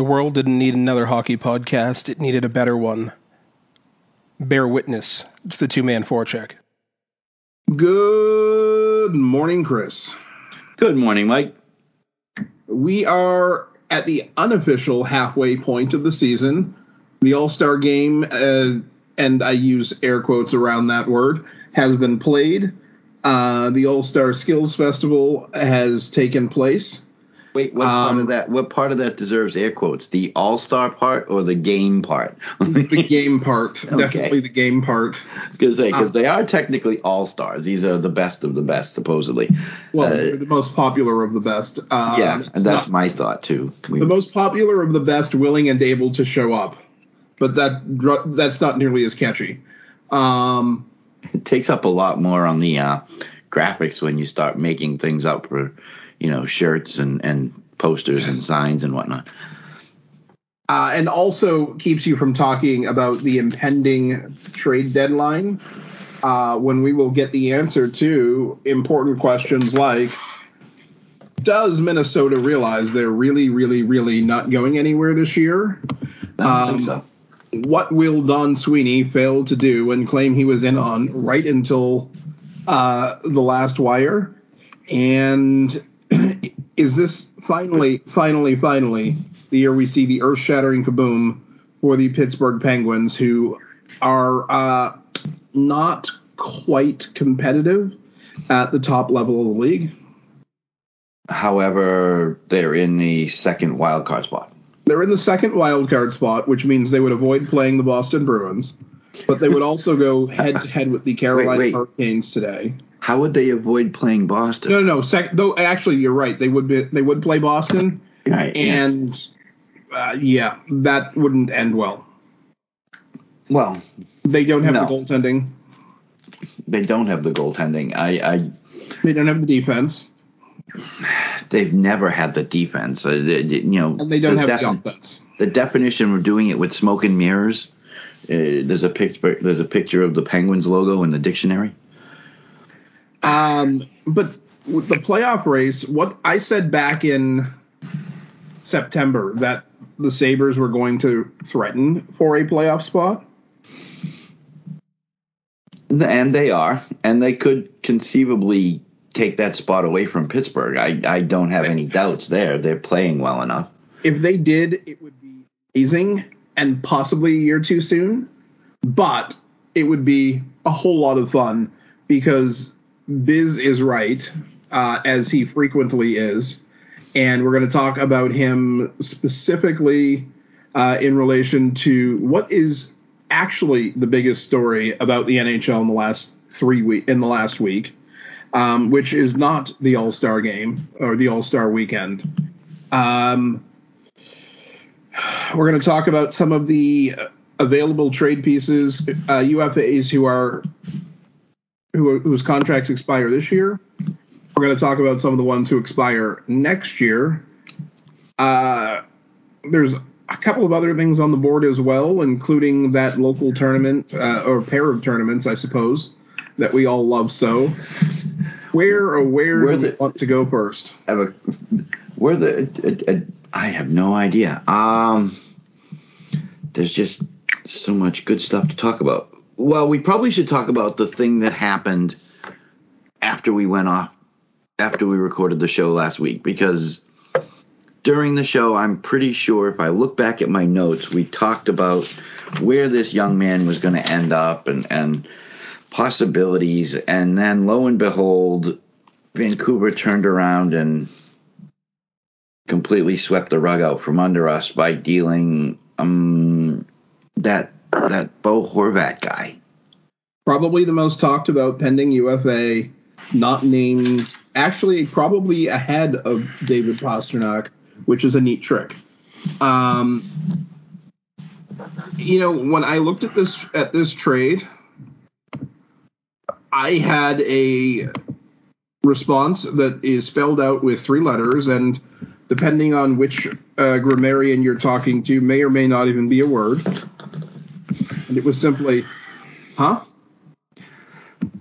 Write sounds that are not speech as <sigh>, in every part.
The world didn't need another hockey podcast, it needed a better one. Bear witness to the two man forecheck. Good morning, Chris. Good morning, Mike. We are at the unofficial halfway point of the season. The All Star game, uh, and I use air quotes around that word, has been played. Uh, the All Star Skills Festival has taken place. Wait, what part Um, of that? What part of that deserves air quotes? The all star part or the game part? The game part, <laughs> Okay. definitely the game part. I was gonna say because Um, they are technically all stars. These are the best of the best, supposedly. Well, Uh, the most popular of the best. Um, yeah, and that's not- my thought too. We, the most popular of the best, willing and able to show up. But that that's not nearly as catchy. Um, <laughs> it takes up a lot more on the uh, graphics when you start making things up for, you know, shirts and and posters and signs and whatnot. uh, and also keeps you from talking about the impending trade deadline uh, when we will get the answer to important questions like Does Minnesota realize they're really, really, really not going anywhere this year? I think Um, so. What will Don Sweeney fail to do and claim he was in on right until uh, the last wire? And is this finally, finally, finally the year we see the earth shattering kaboom for the Pittsburgh Penguins, who are uh, not quite competitive at the top level of the league? However, they're in the second wild card spot. They're in the second wild card spot, which means they would avoid playing the Boston Bruins, but they would also go head to head with the <laughs> Carolina wait. Hurricanes today. How would they avoid playing Boston? No, no, no. Sec- though actually, you're right. They would be. They would play Boston, Right. and uh, yeah, that wouldn't end well. well, They don't have No. the goaltending. they don't have the goaltending. I, I They don't have the defense, they've never had the defense. Uh, they- they- you know, and they don't the have the defin- offense. the definition of doing it with smoke and mirrors. Uh, there's a picture. There's a picture of the Penguins logo in the dictionary. Um, but with the playoff race, what I said back in September that the Sabres were going to threaten for a playoff spot. And they are, and they could conceivably take that spot away from Pittsburgh. I, I don't have any doubts there. They're playing well enough. If they did, it would be amazing and possibly a year too soon, but it would be a whole lot of fun because Biz is right, uh, as he frequently is. And we're going to talk about him specifically uh, in relation to what is actually the biggest story about the NHL in the last three week in the last week, um, which is not the All Star game or the All Star weekend. Um, we're going to talk about some of the available trade pieces, uh, UFAs who are who whose contracts expire this year. We're going to talk about some of the ones who expire next year. Uh, there's a couple of other things on the board as well, including that local tournament uh, or pair of tournaments, I suppose, that we all love so. Where or where Where do we the- want to go first? Have a, where the uh, uh, I have no idea. Um, there's just so much good stuff to talk about. Well, we probably should talk about the thing that happened after we went off, after we recorded the show last week, because during the show, I'm pretty sure if I look back at my notes, we talked about where this young man was going to end up and and possibilities, and then lo and behold, Vancouver turned around and completely swept the rug out from under us by dealing um that that Bo Horvat guy. probably the most talked about pending UFA, not named, actually probably ahead of David Pastrnak, which is a neat trick. Um, you know, when I looked at this at this trade, I had a response that is spelled out with three letters, and depending on which uh, grammarian you're talking to, may or may not even be a word. And it was simply, huh?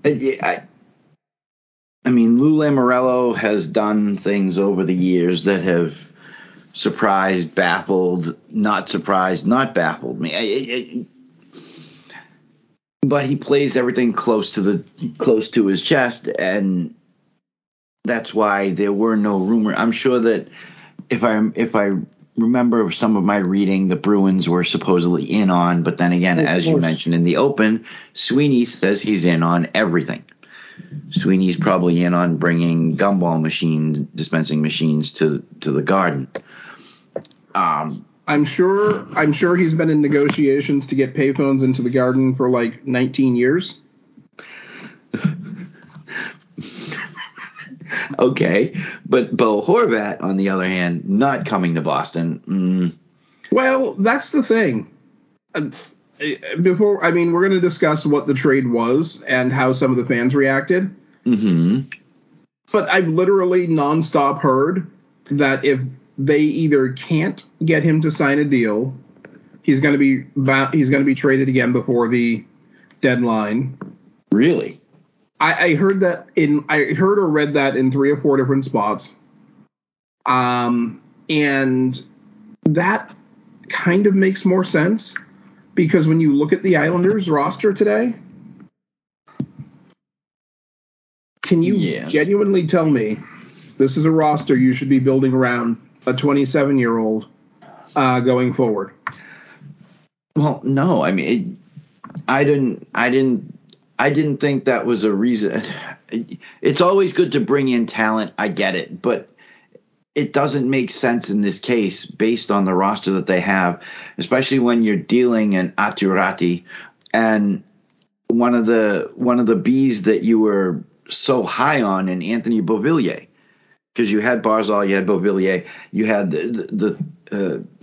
I, I, mean, Lou Lamoriello has done things over the years that have surprised, baffled, not surprised, not baffled me. I, I, but he plays everything close to the close to his chest, and that's why there were no rumor. I'm sure that if I'm if I remember some of my reading, the Bruins were supposedly in on, but then again, as you mentioned in the open, Sweeney says he's in on everything. Sweeney's probably in on bringing gumball machine dispensing machines to to the garden. Um, I'm sure. I'm sure he's been in negotiations to get payphones into the garden for like 19 years. <laughs> okay, but Bo Horvat, on the other hand, not coming to Boston. Mm. Well, that's the thing. Uh, before, I mean, we're going to discuss what the trade was and how some of the fans reacted. Mm-hmm. But I've literally nonstop heard that if they either can't get him to sign a deal, he's going to be he's going to be traded again before the deadline. Really? I, I heard that in I heard or read that in three or four different spots. Um, and that kind of makes more sense because when you look at the Islanders roster today, can you yeah. genuinely tell me this is a roster you should be building around a 27 year old uh, going forward? Well, no. I mean, it, I didn't. I didn't. I didn't think that was a reason. It's always good to bring in talent. I get it, but it doesn't make sense in this case based on the roster that they have, especially when you're dealing in Aatu Räty and one of the one of the bees that you were so high on in Anthony Beauvillier because you had Barzal, you had Beauvillier, you had the, the uh,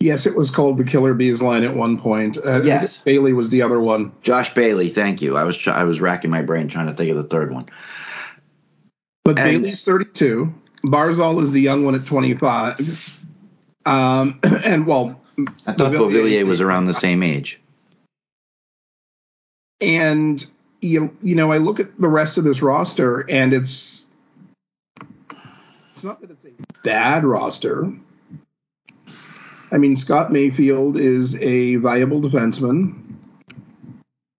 Yes, it was called the Killer Bees line at one point. Uh, yes, Bailey was the other one. Josh Bailey, thank you. I was I was racking my brain trying to think of the third one. But and, Bailey's 32. Barzal is the young one at 25. Um, <clears throat> and well, I thought Beauvillier was around the same age. And you you know, I look at the rest of this roster, and it's it's not that it's a bad roster. I mean, Scott Mayfield is a viable defenseman.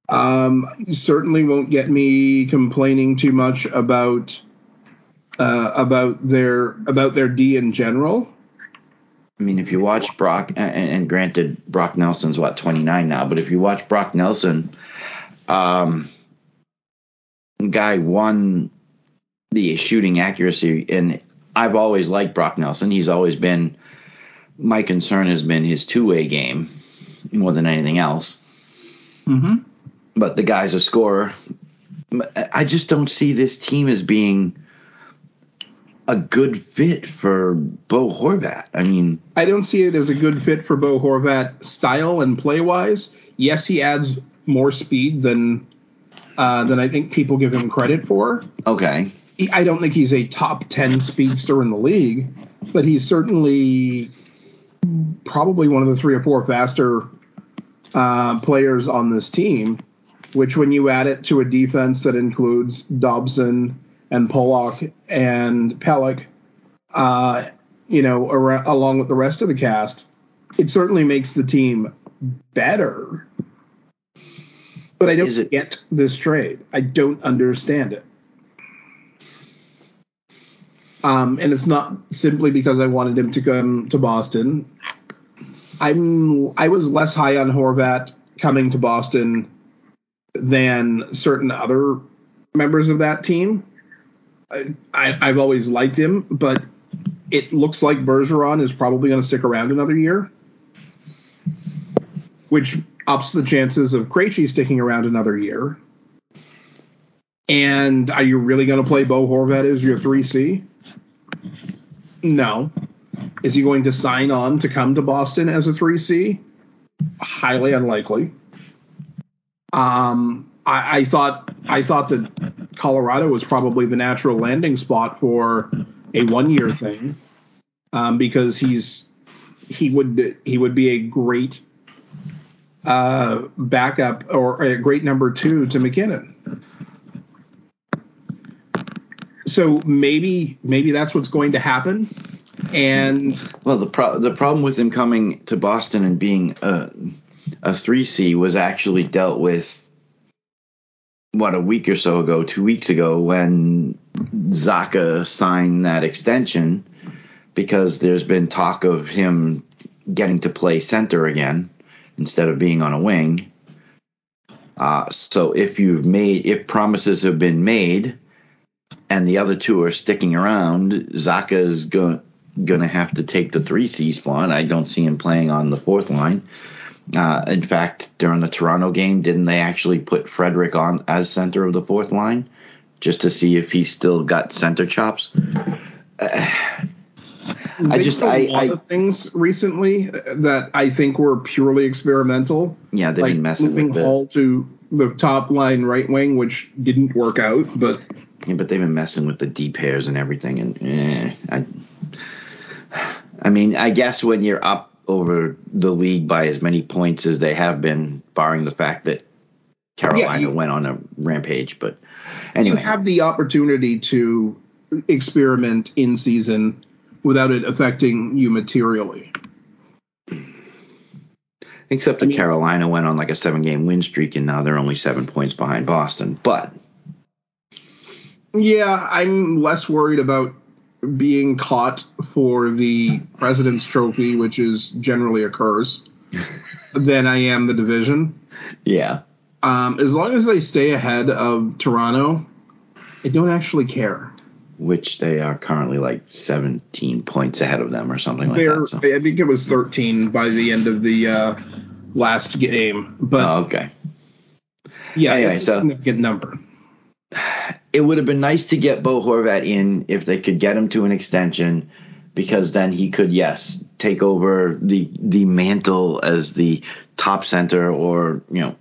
Um, you certainly won't get me complaining too much about uh, about their about their D in general. I mean, if you watch Brock, and, and, granted, Brock Nelson's what 29 now, but if you watch Brock Nelson, um, guy won the shooting accuracy, and I've always liked Brock Nelson. He's always been my concern has been his two way game more than anything else. Mm-hmm. But the guy's a scorer. I just don't see this team as being a good fit for Bo Horvat. I mean, I don't see it as a good fit for Bo Horvat style and play wise. Yes, he adds more speed than uh, than I think people give him credit for. Okay. I don't think he's a top ten speedster in the league, but he's certainly probably one of the three or four faster uh, players on this team. Which, when you add it to a defense that includes Dobson and Pulock and Pelech, uh, you know, ar- along with the rest of the cast, it certainly makes the team better. But I don't get this trade. I don't understand it. Um, and it's not simply because I wanted him to come to Boston. I'm I was less high on Horvat coming to Boston than certain other members of that team. I, have always liked him, but it looks like Bergeron is probably going to stick around another year, which ups the chances of Krejci sticking around another year. And are you really going to play Bo Horvat as your 3C? No. Is he going to sign on to come to Boston as a 3C? Highly unlikely. Um, I, I thought I thought that Colorado was probably the natural landing spot for a one year thing um, because he's he would he would be a great uh, backup or a great number two to MacKinnon. So maybe maybe that's what's going to happen. And Well, the pro- the problem with him coming to Boston and being a a three C was actually dealt with what a week or so ago, two weeks ago, when Zacha signed that extension, because there's been talk of him getting to play center again instead of being on a wing. Uh, so if you've made if promises have been made and the other two are sticking around, Zacha's going going to have to take the three C spot. I don't see him playing on the fourth line. Uh, in fact, during the Toronto game, didn't they actually put Frederic on as center of the fourth line just to see if he still got center chops? I just- did a I- lot I- of things recently that I think were purely experimental. Yeah, they've like been messing moving with the. Hall to the top line right wing, which didn't work out, but Yeah, but they've been messing with the D pairs and everything, and eh, I, I mean, I guess when you're up over the league by as many points as they have been, barring the fact that Carolina you- went on a rampage, but you have the opportunity to experiment in season without it affecting you materially. except that I mean- Carolina went on like a seven game win streak, and now they're only seven points behind Boston. But Yeah, I'm less worried about being caught for the President's Trophy, which is generally occurs, <laughs> than I am the division. yeah, Um, as long as they stay ahead of Toronto, I don't actually care. which they are currently like 17 points ahead of them or something like They're, that. So. I think it was 13 by the end of the uh, last game, but Oh, okay. yeah, anyway, it's a so- significant number. It would have been nice to get Bo Horvat in if they could get him to an extension, because then he could, yes, take over the the mantle as the top center, or you know.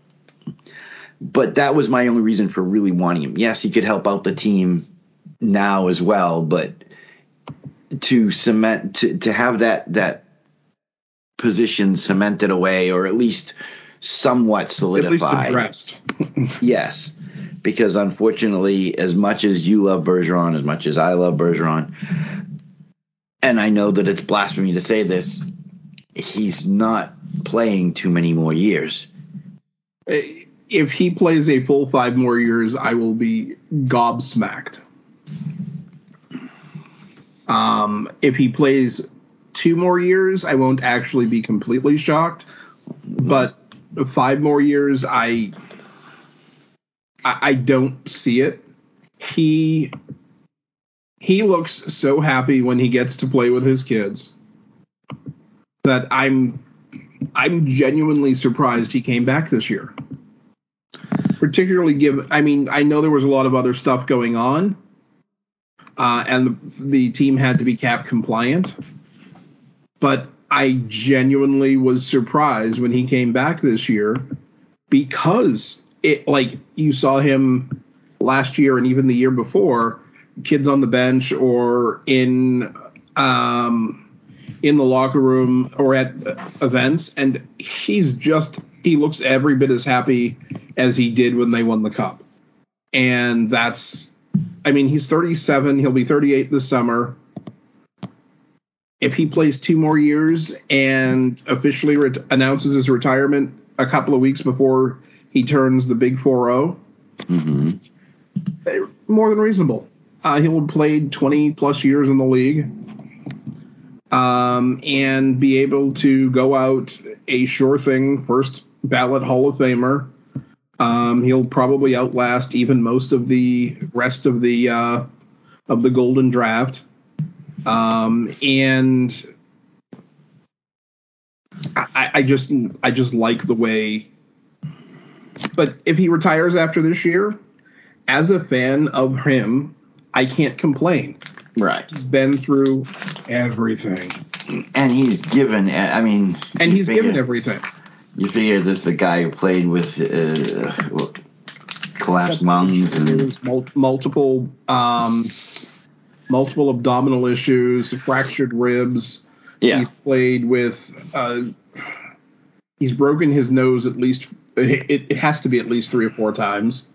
But that was my only reason for really wanting him. Yes, he could help out the team now as well, but to cement to to have that that position cemented away, or at least somewhat At least solidified. addressed. <laughs> Yes, because unfortunately, as much as you love Bergeron, as much as I love Bergeron, and I know that it's blasphemy to say this, he's not playing too many more years. If he plays a full five more years, I will be gobsmacked. Um, if he plays two more years, I won't actually be completely shocked. But five more years, I, I, don't see it. He, he looks so happy when he gets to play with his kids that I'm, I'm genuinely surprised he came back this year. Particularly given, I mean, I know there was a lot of other stuff going on, uh, and the, the team had to be cap compliant. But I genuinely was surprised when he came back this year because it, like, you saw him last year and even the year before, kids on the bench or in, um, in the locker room or at events, and he's just he looks every bit as happy as he did when they won the cup. And that's, I mean, he's 37. He'll be 38 this summer. If he plays two more years and officially announces his retirement a couple of weeks before he turns the big 4 0, hmm more than reasonable. Uh, he'll have played 20 plus years in the league um, and be able to go out a sure thing first ballot Hall of Famer. Um, he'll probably outlast even most of the rest of the uh, of the Golden Draft, um, and I, I just I just like the way. But if he retires after this year, as a fan of him, I can't complain. Right. He's been through everything, And he's given, I mean, and he's figure- given everything. You figure this is a guy who played with uh, collapsed lungs and multiple um, multiple abdominal issues, fractured ribs. yeah, He's played with. Uh, he's broken his nose at least. It, it has to be at least three or four times.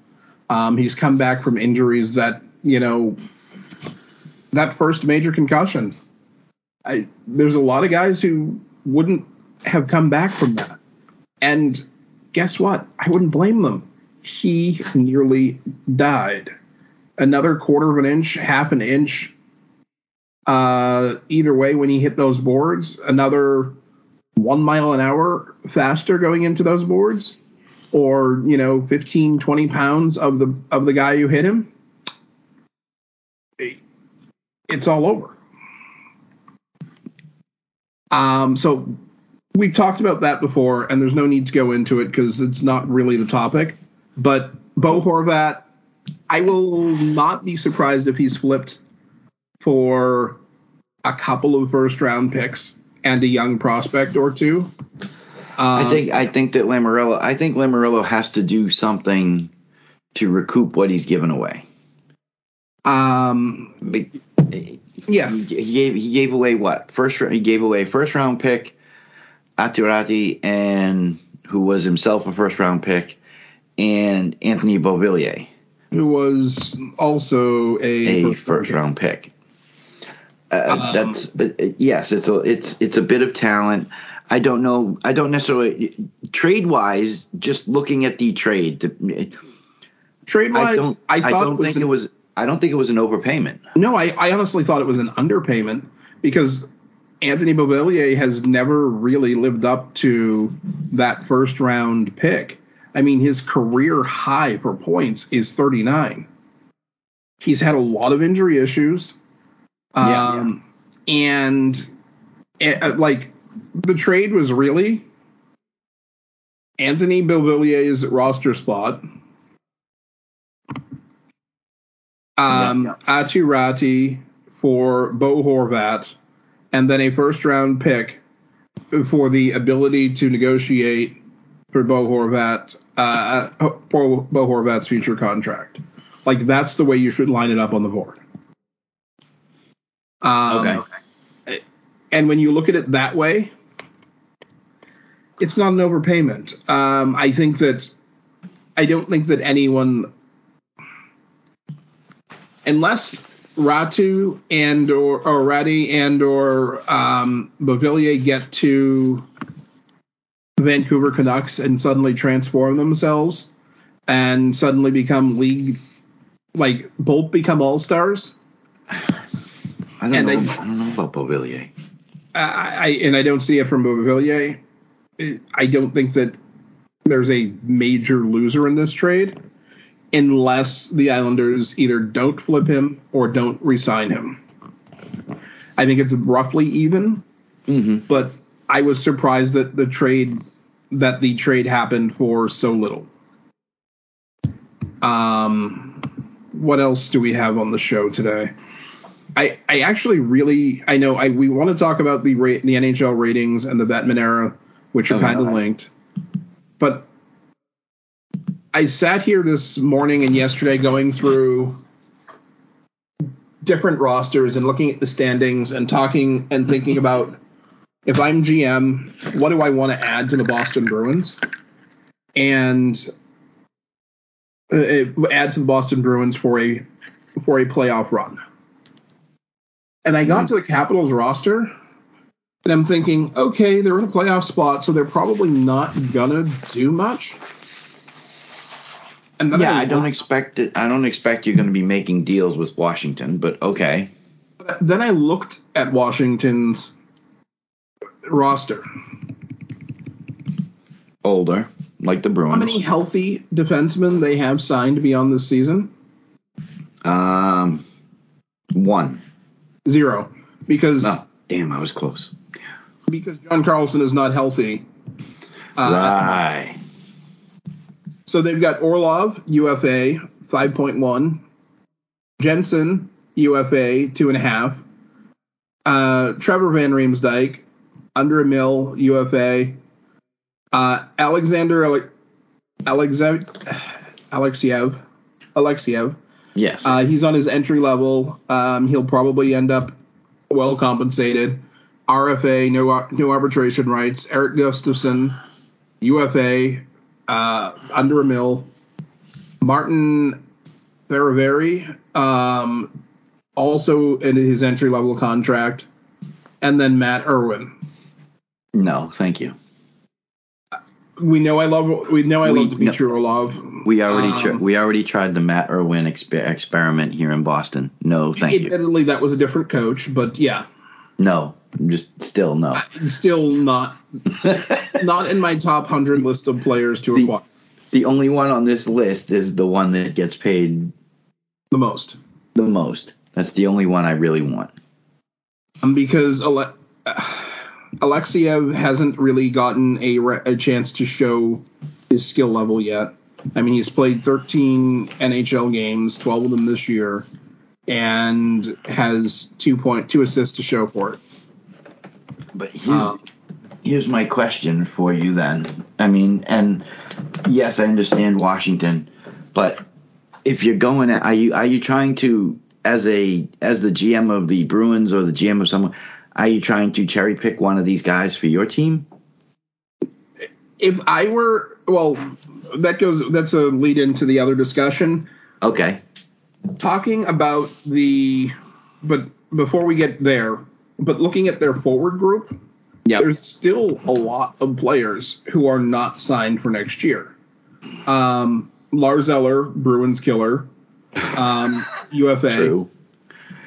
Um, he's come back from injuries that you know. That first major concussion. I, there's a lot of guys who wouldn't have come back from that. And guess what? I wouldn't blame them. He nearly died. Another quarter of an inch, half an inch, uh, either way when he hit those boards. Another one mile an hour faster going into those boards, or you know, 15, 20 pounds of the of the guy who hit him. It's all over. Um, so we've talked about that before, and there's no need to go into it because it's not really the topic. But Bo Horvat, I will not be surprised if he's flipped for a couple of first round picks and a young prospect or two. Um, I think I think that Lamoriello I think Lamoriello has to do something to recoup what he's given away. Um, yeah, he gave he gave away what first he gave away first round pick, Aatu Räty and who was himself a first round pick, and Anthony Beauvillier, who was also a, a first, first round pick. Uh, um, that's uh, yes, it's a it's it's a bit of talent. I don't know. I don't necessarily trade wise. Just looking at the trade, trade wise, I don't, I I don't think an, it was. I don't think it was an overpayment. No, I, I honestly thought it was an underpayment because Anthony Beauvillier has never really lived up to that first round pick. I mean, his career high for points is 39. He's had a lot of injury issues. Um, yeah, yeah. And it, uh, like the trade was really Anthony Beauvillier's roster spot. Um, yeah, yeah. For Bo Horvat, and then a first round pick for the ability to negotiate for Bo Horvat uh, for Bo Horvat's future contract. Like that's the way you should line it up on the board. Um, okay. And when you look at it that way, it's not an overpayment. Um, I think that I don't think that anyone, unless Ratu and or, or Räty and or um, Beauvillier get to Vancouver Canucks and suddenly transform themselves and suddenly become league, like both become all stars. I don't know. I, I, don't know about Beauvillier. I, I and I don't see it from Beauvillier. I don't think that there's a major loser in this trade unless the Islanders either don't flip him or don't resign him. I think it's roughly even, mm-hmm. but I was surprised that the trade that the trade happened for so little. Um, what else do we have on the show today? I, I actually really I know I we want to talk about the rate the NHL ratings and the Bettman era, which are oh, kind of linked. But I sat here this morning and yesterday going through different rosters and looking at the standings and talking and thinking about if I'm GM, what do I want to add to the Boston Bruins? And uh, add to the Boston Bruins for a for a playoff run. And I got mm-hmm. to the Capitals roster, and I'm thinking, okay, they're in a playoff spot, so they're probably not gonna do much. And yeah, I, I don't expect it. I don't expect you're going to be making deals with Washington, but okay. Then I looked at Washington's roster. Older, like the Bruins. How many healthy defensemen they have signed beyond this season? Um, one. Zero. Because no, damn, I was close. Because John Carlson is not healthy. Uh, right. So they've got Orlov, UFA, 5.1. Jensen, UFA, 2.5. Uh, Trevor Van Riemsdyk, under a mil, UFA. Uh, Alexander Ale- Alexev- <sighs> Alexeyev, Alexeyev, Yes. Uh, he's on his entry level. Um, he'll probably end up well compensated. RFA, no no arbitration rights. Erik Gustafsson, UFA, uh, under a mill. Martin Fehervary, um, also in his entry level contract. and then Matt Irwin. No, thank you. We know I love we know I We- love Dmitry Orlov. We already Um, we already tried the Matt Irwin exper- experiment here in Boston. No, thank you. Admittedly, that was a different coach, but yeah, No, just still no. still not <laughs> not in my top hundred list of players to The- acquire the only one on this list is the one that gets paid the most. the most. That's the only one I really want. Um, because Ale- <sighs> Alexeyev hasn't really gotten a, re- a chance to show his skill level yet. I mean, he's played 13 NHL games, 12 of them this year, and has two point two assists to show for it. But here's Um, here's my question for you then. I mean, and yes, I understand Washington, but if you're going, at, are you are you trying to as a as the GM of the Bruins or the GM of someone, are you trying to cherry pick one of these guys for your team? If I were, well, that goes. That's a lead into the other discussion. Okay. talking about the but before we get there but looking at their forward group Yep. there's still a lot of players who are not signed for next year. Um lars eller bruins killer. Um <laughs> ufa True.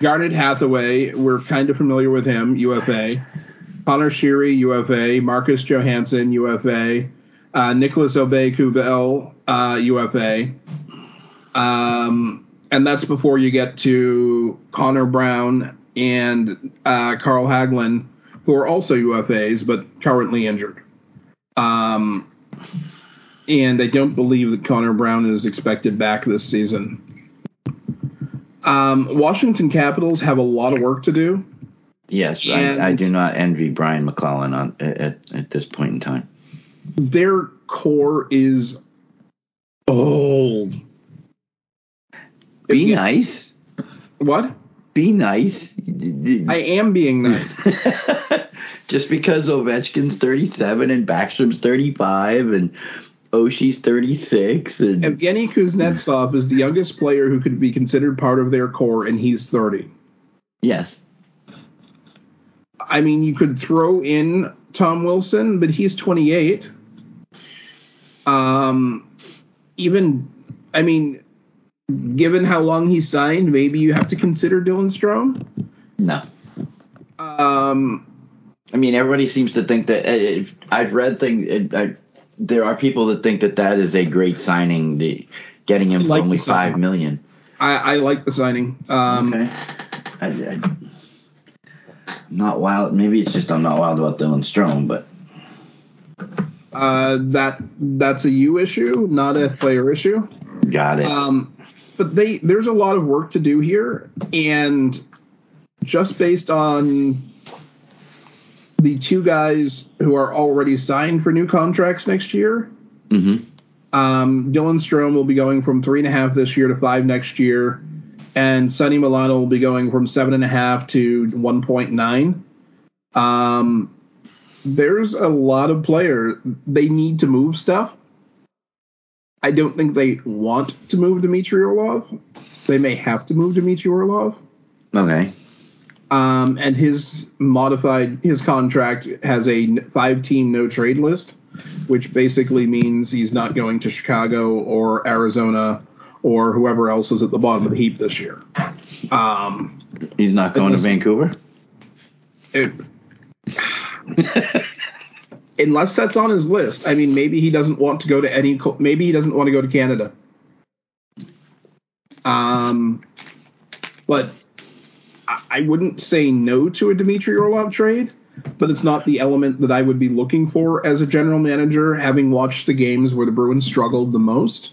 garnet hathaway we're kind of familiar with him ufa conor sheary ufa marcus johansson ufa uh, nicolas aube-kubel uh, ufa um, and that's before you get to Connor Brown and uh, Carl Hagelin, who are also UFAs but currently injured. Um, and I don't believe that Connor Brown is expected back this season. Um, Washington Capitals have a lot of work to do. Yes, I, I do not envy Brian MacLellan on at, at this point in time. Their core is old. Be nice. What? Be nice. I am being nice. <laughs> Just because Ovechkin's 37 and Backstrom's 35 and Oshie's 36 and Evgeny Kuznetsov is the youngest player who could be considered part of their core, and he's 30. yes, I mean, you could throw in Tom Wilson, but he's 28. Um, even, I mean, given how long he signed, maybe you have to consider Dylan Strome. no. Um, I mean, everybody seems to think that. Uh, I've read things. Uh, I, there are people that think that that is a great signing. The getting him for Like only five million. I, I like the signing. Um, Okay. I, I, not wild. Maybe it's just I'm not wild about Dylan Strome, but uh, that that's a you issue, not a player issue. got it. Um, but they there's a lot of work to do here, and just based on the two guys who are already signed for new contracts next year, hmm um, Dylan Strome will be going from three and a half this year to five next year, and Sonny Milano will be going from seven and a half to one point nine. Um, there's a lot of players. They need to move stuff. I don't think they want to move Dmitry Orlov. They may have to move Dmitry Orlov. Okay. Um, and his modified his contract has a five team no trade list, which basically means he's not going to Chicago or Arizona or whoever else is at the bottom of the heap this year. Um, He's not going to Listen. Vancouver. it, <laughs> <laughs> unless that's on his list, I mean, maybe he doesn't want to go to any. Maybe he doesn't want to go to Canada. Um, but I, wouldn't say no to a Dmitry Orlov trade. But it's not the element that I would be looking for as a general manager, having watched the games where the Bruins struggled the most.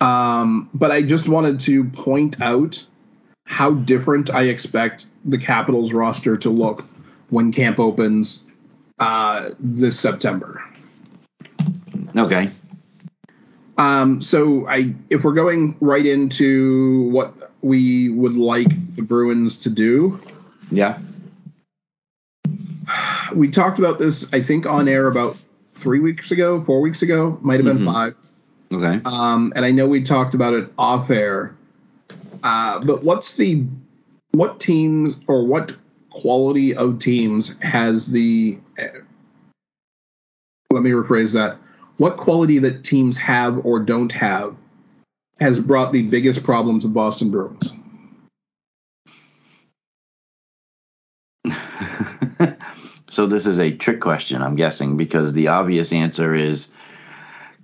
Um, but I just wanted to point out how different I expect the Capitals roster to look when camp opens uh, this September. Okay. Um, so I, if we're going right into what we would like the Bruins to do, Yeah. we talked about this, I think, on air about three weeks ago, four weeks ago, might have been Mhm. five. Okay. Um, and I know we talked about it off air. Uh, but what's the what teams or what quality of teams has the. Let me rephrase that. What quality that teams have or don't have has brought the biggest problems of Boston Bruins? <laughs> so this is a trick question, I'm guessing, because the obvious answer is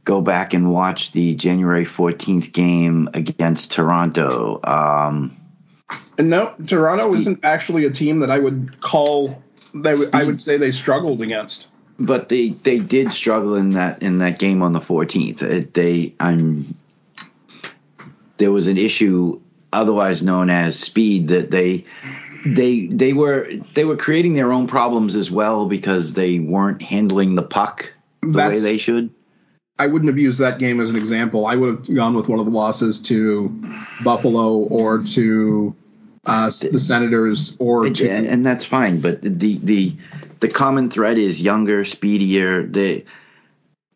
go back and watch the January 14th game against Toronto. Um, no, Toronto isn't actually a team that I would call. They, I would say they struggled against. But they, they did struggle in that in that game on the 14th. It, they I'm there was an issue otherwise known as speed that they they they were they were creating their own problems as well because they weren't handling the puck the That's, way they should. I wouldn't have used that game as an example. I would have gone with one of the losses to Buffalo or to uh, the Senators or and, to, and that's fine. But the the the common thread is younger, speedier. They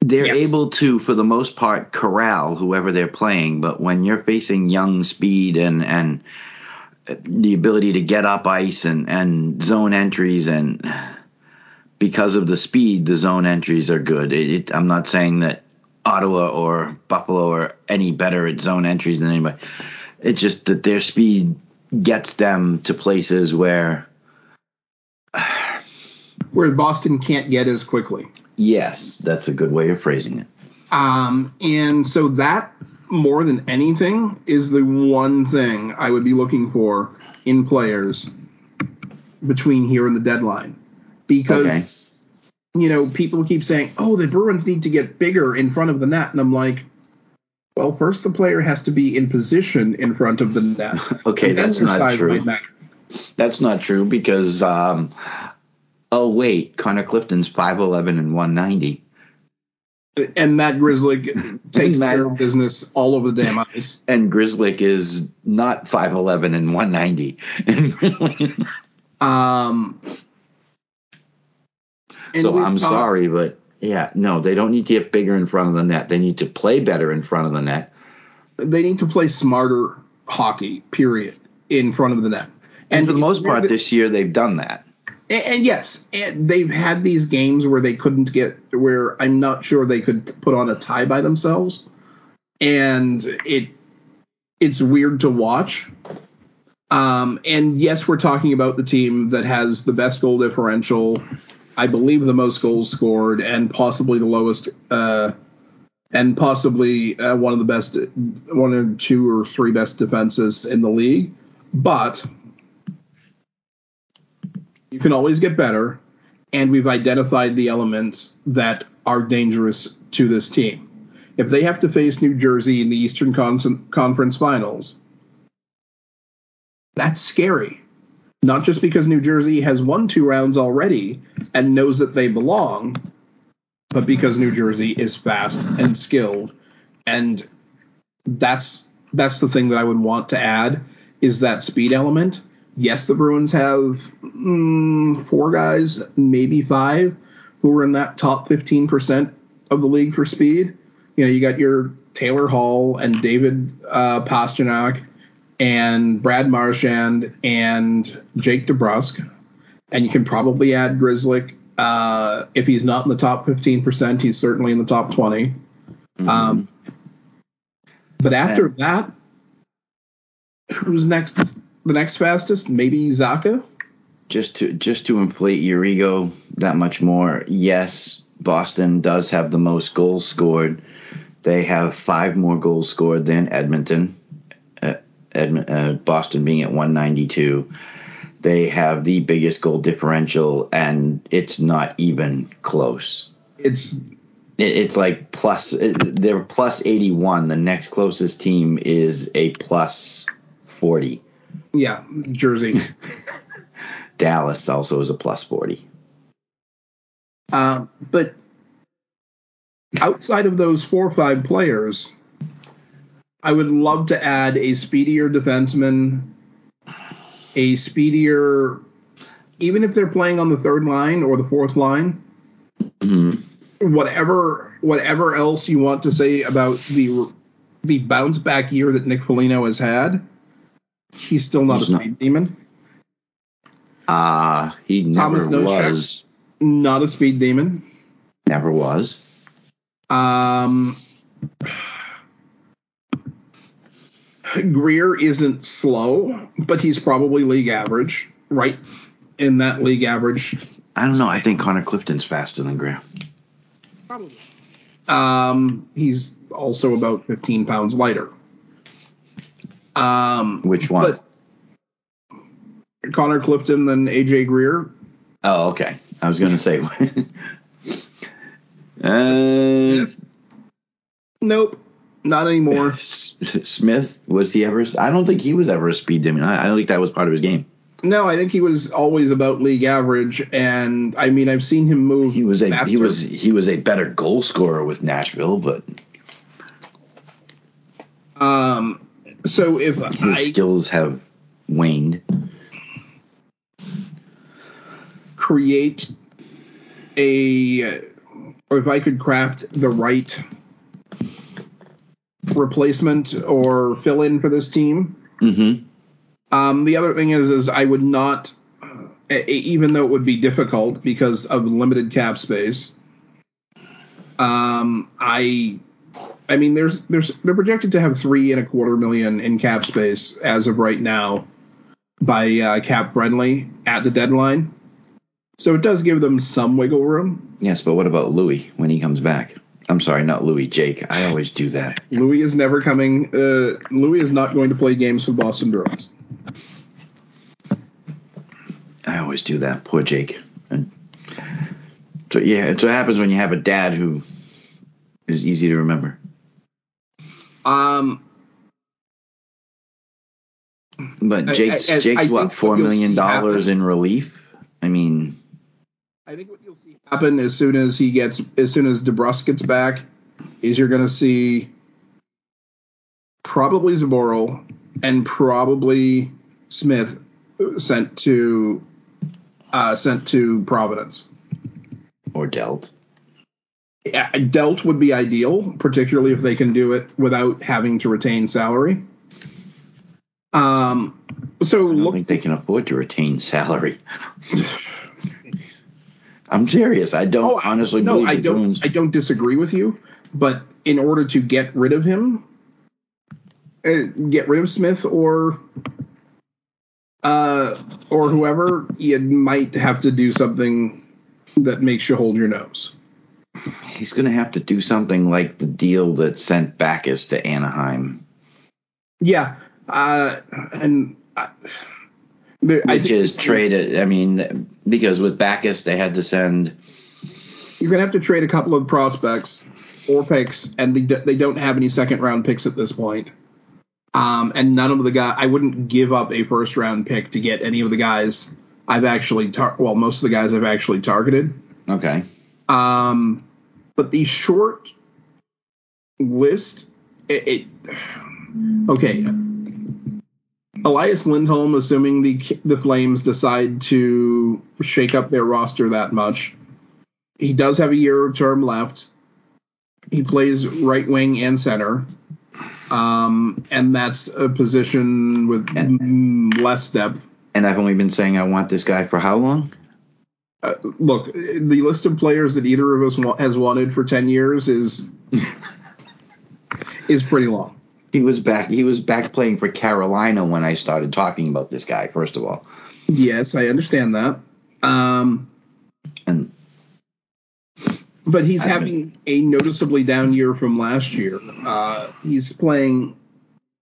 they're yes. able to, for the most part, corral whoever they're playing. But when you're facing young speed and and the ability to get up ice and and zone entries and because of the speed, the zone entries are good. It, it, I'm not saying that Ottawa or Buffalo are any better at zone entries than anybody. It's just that their speed gets them to places where <sighs> where Boston can't get as quickly. Yes, that's a good way of phrasing it. Um, and so that more than anything is the one thing I would be looking for in players between here and the deadline because okay you know, people keep saying, "Oh, the Bruins need to get bigger in front of the net," and I'm like, "Well, first the player has to be in position in front of the net." <laughs> okay, that's not true. That's not true because, um, oh wait, Connor Clifton's five eleven and one ninety. And Matt Grzelcyk <laughs> takes Matt, care of business all over the damn ice. <laughs> And Grzelcyk is not five eleven and one ninety. um, so I'm talked, sorry, but yeah, no, they don't need to get bigger in front of the net. They need to play better in front of the net. They need to play smarter hockey, period, in front of the net. And, and for the most part, this year they've done that. And, and yes, and they've had these games where they couldn't get where I'm not sure they could put on a tie by themselves, and it it's weird to watch. Um, and yes, we're talking about the team that has the best goal differential I believe, the most goals scored and possibly the lowest, uh, and possibly uh, one of the best, one of two or three best defenses in the league. But you can always get better, and we've identified the elements that are dangerous to this team. If they have to face New Jersey in the Eastern Con- Conference Finals, that's scary not just because New Jersey has won two rounds already and knows that they belong, but because New Jersey is fast and skilled. And that's that's the thing that I would want to add is that speed element. Yes, the Bruins have mm, four guys, maybe five, who are in that top 15% of the league for speed. You know, you got your Taylor Hall and David uh, Pastrnak and Brad Marchand and Jake DeBrusk. And you can probably add Grzelcyk. Uh, if he's not in the top 15%, he's certainly in the top 20. Mm-hmm. Um, but after that, who's next? The next fastest? Maybe Zacha. Just to just to inflate your ego that much more, yes, Boston does have the most goals scored. They have five more goals scored than Edmonton. Edmund, uh, Boston being at 192. They have the biggest goal differential, and it's not even close. It's it's like plus they're plus 81 the next closest team is a plus 40 yeah jersey <laughs> dallas also is a plus 40 uh, but outside of those four or five players I would love to add a speedier defenseman, a speedier, even if they're playing on the third line or the fourth line. Mm-hmm. Whatever, whatever else you want to say about the the bounce back year that Nick Foligno has had, he's still not he's a speed not. demon. Uh he never Thomas was. Not a speed demon. Never was. Um, Greer isn't slow, but he's probably league average, right? In that league average. I don't know. I think Connor Clifton's faster than Graham. Probably. Um, he's also about 15 pounds lighter. Um, Which one? but Connor Clifton than AJ Greer. oh, okay. I was gonna say. <laughs> uh, Nope, not anymore. S- <laughs> Smith was he ever? I don't think he was ever a speed demon. I, I don't think that was part of his game. No, I think he was always about league average, and I mean I've seen him move. He was a he was he was a better goal scorer with Nashville, but Um, so if his I skills have waned. create a, or if I could craft the right replacement or fill in for this team, Mm-hmm. Um, the other thing is, is I would not, even though it would be difficult because of limited cap space. Um, I, I mean, there's there's they're projected to have three and a quarter million in cap space as of right now, by uh, cap friendly at the deadline. So it does give them some wiggle room. Yes, but what about Louis when he comes back? I'm sorry, not Louis. Jake. I <laughs> always do that. Louis is never coming. Uh, Louis is not going to play games for Boston Bruins. I always do that. Poor Jake. And so yeah, it's what happens when you have a dad who is easy to remember. Um, But Jake's I- I Jake's think what four million dollars in relief. I mean, I think what you'll see happen as soon as he gets, as soon as DeBrusk gets back, is you're going to see probably Zboril and probably Smith sent to uh, sent to Providence. or dealt. Yeah, Dealt would be ideal, particularly if they can do it without having to retain salary. Um, so I don't look think they can afford to retain salary. <laughs> I'm serious. I don't Oh, honestly no, believe I don't. Bruins- I don't disagree with you, but in order to get rid of him, uh, get rid of Smith or uh, or whoever, you might have to do something that makes you hold your nose. He's going to have to do something like the deal that sent Backus to Anaheim, Yeah, uh, and I, there, I which is traded. I mean, because with Backus they had to send. you're gonna have to trade a couple of prospects or picks, and they, they don't have any second round picks at this point. Um, and none of the guys, I wouldn't give up a first round pick to get any of the guys I've actually, tar- well, most of the guys I've actually targeted. Okay. Um, but the short list, it, it okay. Elias Lindholm, assuming the the Flames decide to shake up their roster that much, he does have a year of term left. He plays right wing and center, um, and that's a position with mm, less depth. And I've only been saying I want this guy for how long? Uh, look, the list of players that either of us has wanted for ten years is <laughs> is pretty long. He was back. He was back playing for Carolina when I started talking about this guy. First of all, Yes, I understand that. Um, and but he's having a noticeably down year from last year. Uh, he's playing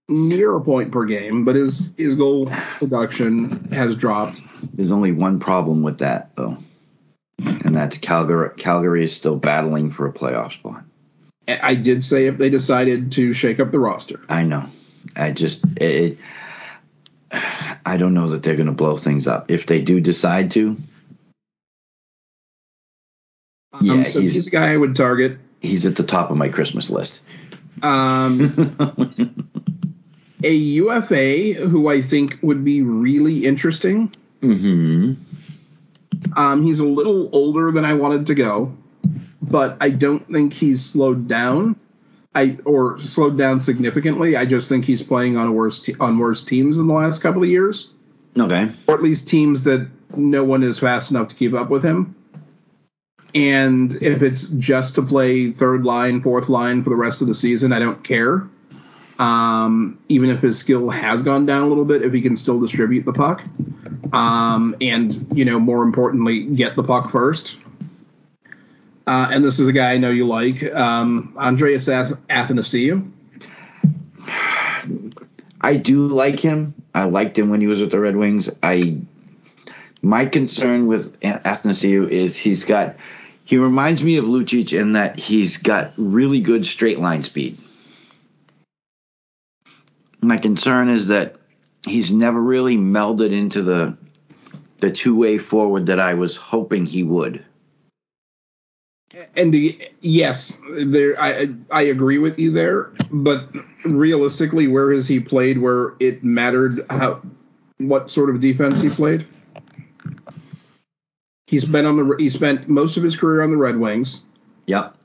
near a point per game, but his his goal production has dropped. there's only one problem with that though, and that's Calgary. Calgary is still battling for a playoff spot. I did say if they decided to shake up the roster. I know. I just it, I don't know that they're going to blow things up. If they do decide to, Yeah, um, so he's- he's a guy I would target. he's at the top of my Christmas list. Um, <laughs> a UFA who I think would be really interesting. hmm Um, he's a little older than I wanted to go, but I don't think he's slowed down. I or slowed down significantly. I just think he's playing on a worse te- on worse teams in the last couple of years, Okay. or at least teams that no one is fast enough to keep up with him. And if it's just to play third line, fourth line for the rest of the season, I don't care. Um, even if his skill has gone down a little bit, if he can still distribute the puck, um, and you know, more importantly, get the puck first. Uh, and this is a guy I know you like, um, Andreas Athanasiou. I do like him. I liked him when he was with the Red Wings. I my concern with Athanasiou is he's got he reminds me of Lucic in that he's got really good straight line speed. My concern is that he's never really melded into the the two way forward that I was hoping he would. And the yes, there I I agree with you there, but realistically, where has he played where it mattered how what sort of defense he played? He's been on the he spent most of his career on the Red Wings. Yep.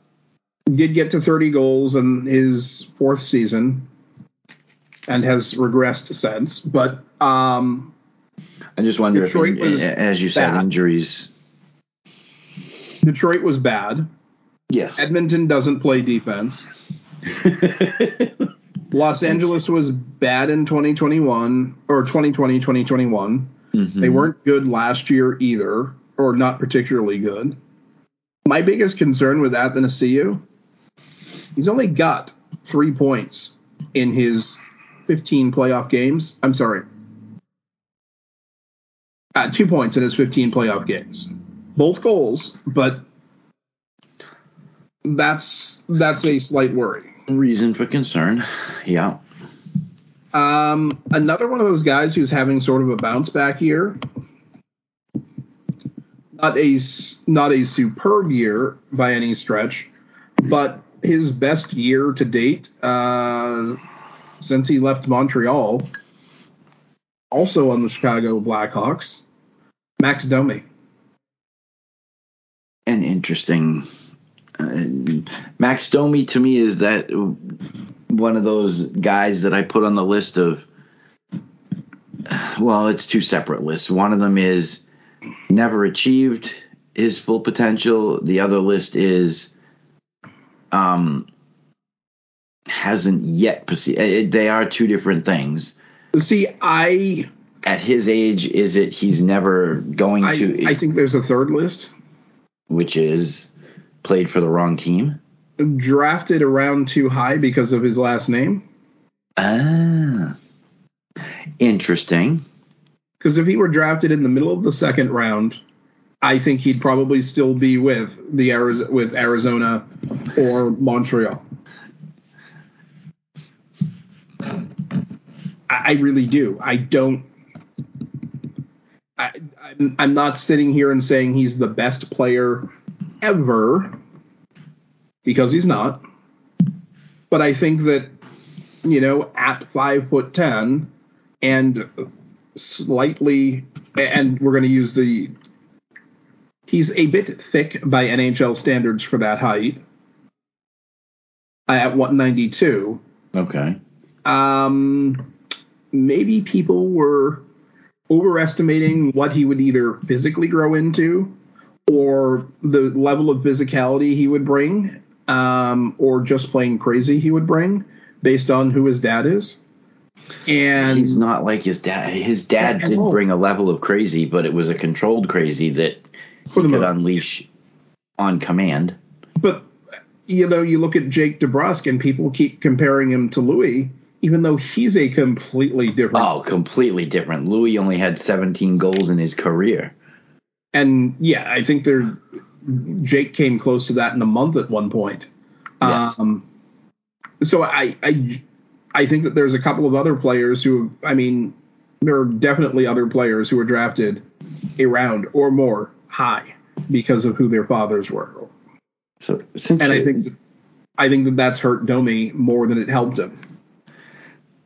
Did get to 30 goals in his fourth season and has regressed since, but um I just wonder Detroit if, as you said, bad. injuries. Detroit was bad. Yes. Edmonton doesn't play defense. <laughs> Los Angeles was bad in 2021 or 2020, 2021. Mm-hmm. They weren't good last year either, or not particularly good. My biggest concern with Athanasiou, he's only got three points in his 15 playoff games. I'm sorry, uh, two points in his 15 playoff games. Both goals, but that's that's a slight worry. Reason for concern. Yeah. Um, another one of those guys who's having sort of a bounce back year. Not a not a superb year by any stretch, but his best year to date uh, since he left Montreal. Also on the Chicago Blackhawks, Max Domi. An interesting Max Domi to me is that one of those guys that I put on the list of. Well, it's two separate lists. One of them is never achieved his full potential. The other list is um hasn't yet perceived. Uh, they are two different things. See, I at his age, is it he's never going I, to? I think there's a third list, which is played for the wrong team? Drafted around too high because of his last name. Ah, interesting. Because if he were drafted in the middle of the second round, I think he'd probably still be with the Arizona, with Arizona or Montreal. I, really do. I don't. I, I'm, I'm not sitting here and saying he's the best player ever because he's not. But I think that you know at five foot ten and slightly, and we're going to use the. He's a bit thick by NHL standards for that height. At 192. Okay. Um, maybe people were overestimating what he would either physically grow into or the level of physicality he would bring, um, or just plain crazy he would bring, based on who his dad is. And he's not like his dad. His dad did bring a level of crazy, but it was a controlled crazy that he could unleash on command. But you know, you look at Jake DeBrusk, and people keep comparing him to Louis, even though he's a completely different. Oh, completely different. Louis only had 17 goals in his career and yeah, I think there Jake came close to that in a month at one point. Yes. Um, so I, I I think that there's a couple of other players who I mean there are definitely other players who were drafted a round or more high because of who their fathers were. So and I think I think that that's hurt Domi more than it helped him.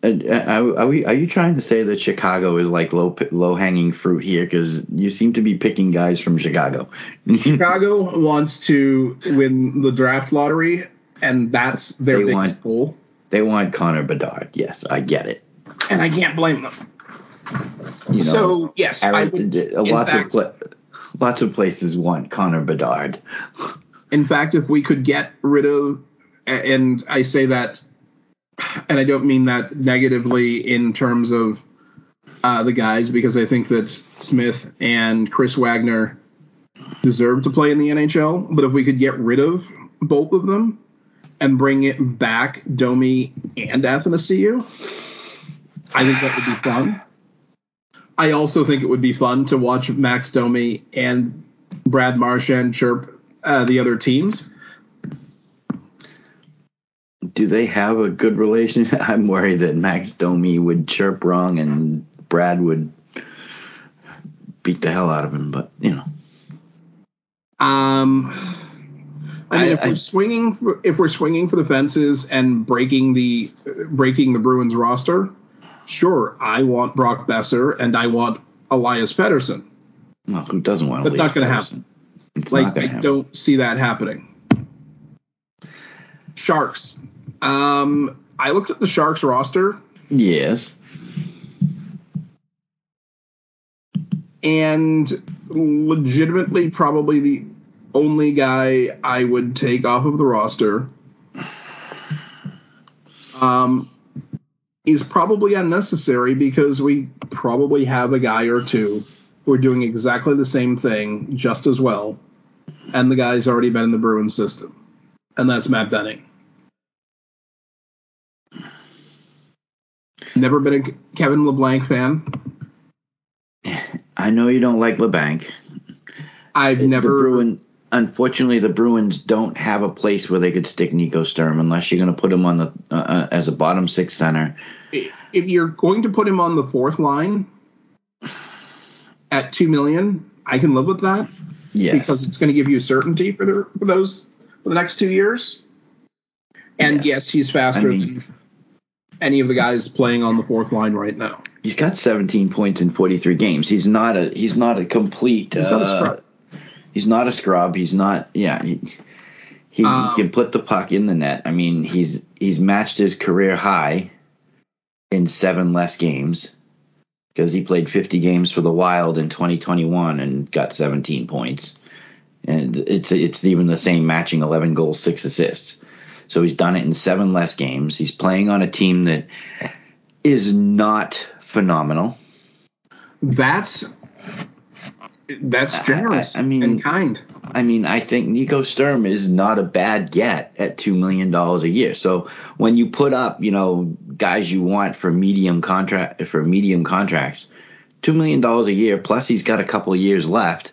Uh, are, we, are you trying to say that Chicago is like low low hanging fruit here? Because you seem to be picking guys from Chicago. <laughs> Chicago wants to win the draft lottery, and that's their they biggest want, goal. They want Connor Bedard. Yes, I get it, and I can't blame them. You know, so yes, Aaron- would. uh, lots fact- of pla- lots of places want Connor Bedard. In fact, if we could get rid of, and I say that, and I don't mean that negatively in terms of uh, the guys, because I think that Smith and Chris Wagner deserve to play in the NHL. But if we could get rid of both of them and bring it back, Domi and Athanasiou, I think that would be fun. I also think it would be fun to watch Max Domi and Brad Marchand chirp uh, the other teams. Do they have a good relation? <laughs> I'm worried that Max Domi would chirp wrong and Brad would beat the hell out of him. But you know, Um, I mean, I- if I- we're swinging, if we're swinging for the fences and breaking the breaking the Bruins roster, sure, I want Brock Boeser and I want Elias Pettersson. well, who doesn't want to? That's not gonna happen. It's Like, I happen. don't see that happening. Sharks. Um, I looked at the Sharks roster Yes. and legitimately probably the only guy I would take off of the roster um, is probably unnecessary because we probably have a guy or two who are doing exactly the same thing just as well, and the guy's already been in the Bruins system, and that's Matt Benning. Never been a Kevin Labanc fan. I know you don't like Labanc. I've The never Bruin, unfortunately, the Bruins don't have a place where they could stick Nico Sturm unless you're going to put him on the uh, uh, as a bottom six center. if you're going to put him on the fourth line at two million, I can live with that Yes. because it's going to give you certainty for the for those for the next two years. And Yes. yes, he's faster I mean- than any of the guys playing on the fourth line right now. he's got 17 points in 43 games. He's not a he's not a complete. He's not a uh, scrub. He's not a scrub. He's not. Yeah. He, he, Um, he can put the puck in the net. I mean, he's he's matched his career high in seven less games because he played 50 games for the Wild in 2021 and got 17 points. And it's it's even the same matching 11 goals, six assists. So he's done it in seven less games. He's playing on a team that is not phenomenal. That's that's generous I- I mean- and kind. I mean, I think Nico Sturm is not a bad get at two million dollars a year. So when you put up, you know, guys you want for medium contract for medium contracts, two million dollars a year plus he's got a couple of years left.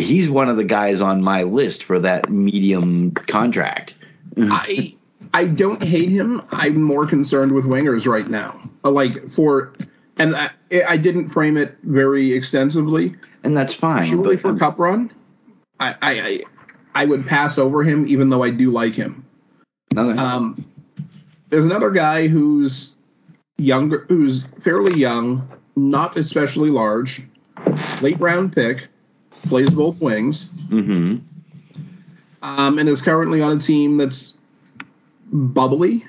He's one of the guys on my list for that medium contract. I I don't hate him. I'm more concerned with wingers right now. Uh, Like for and I, I didn't frame it very extensively. And that's fine. Purely But for um, cup run, I, I I I would pass over him, even though I do like him. okay. Um, there's another guy who's younger, who's fairly young, not especially large, late round pick, plays both wings, mm-hmm. um, and is currently on a team that's bubbly.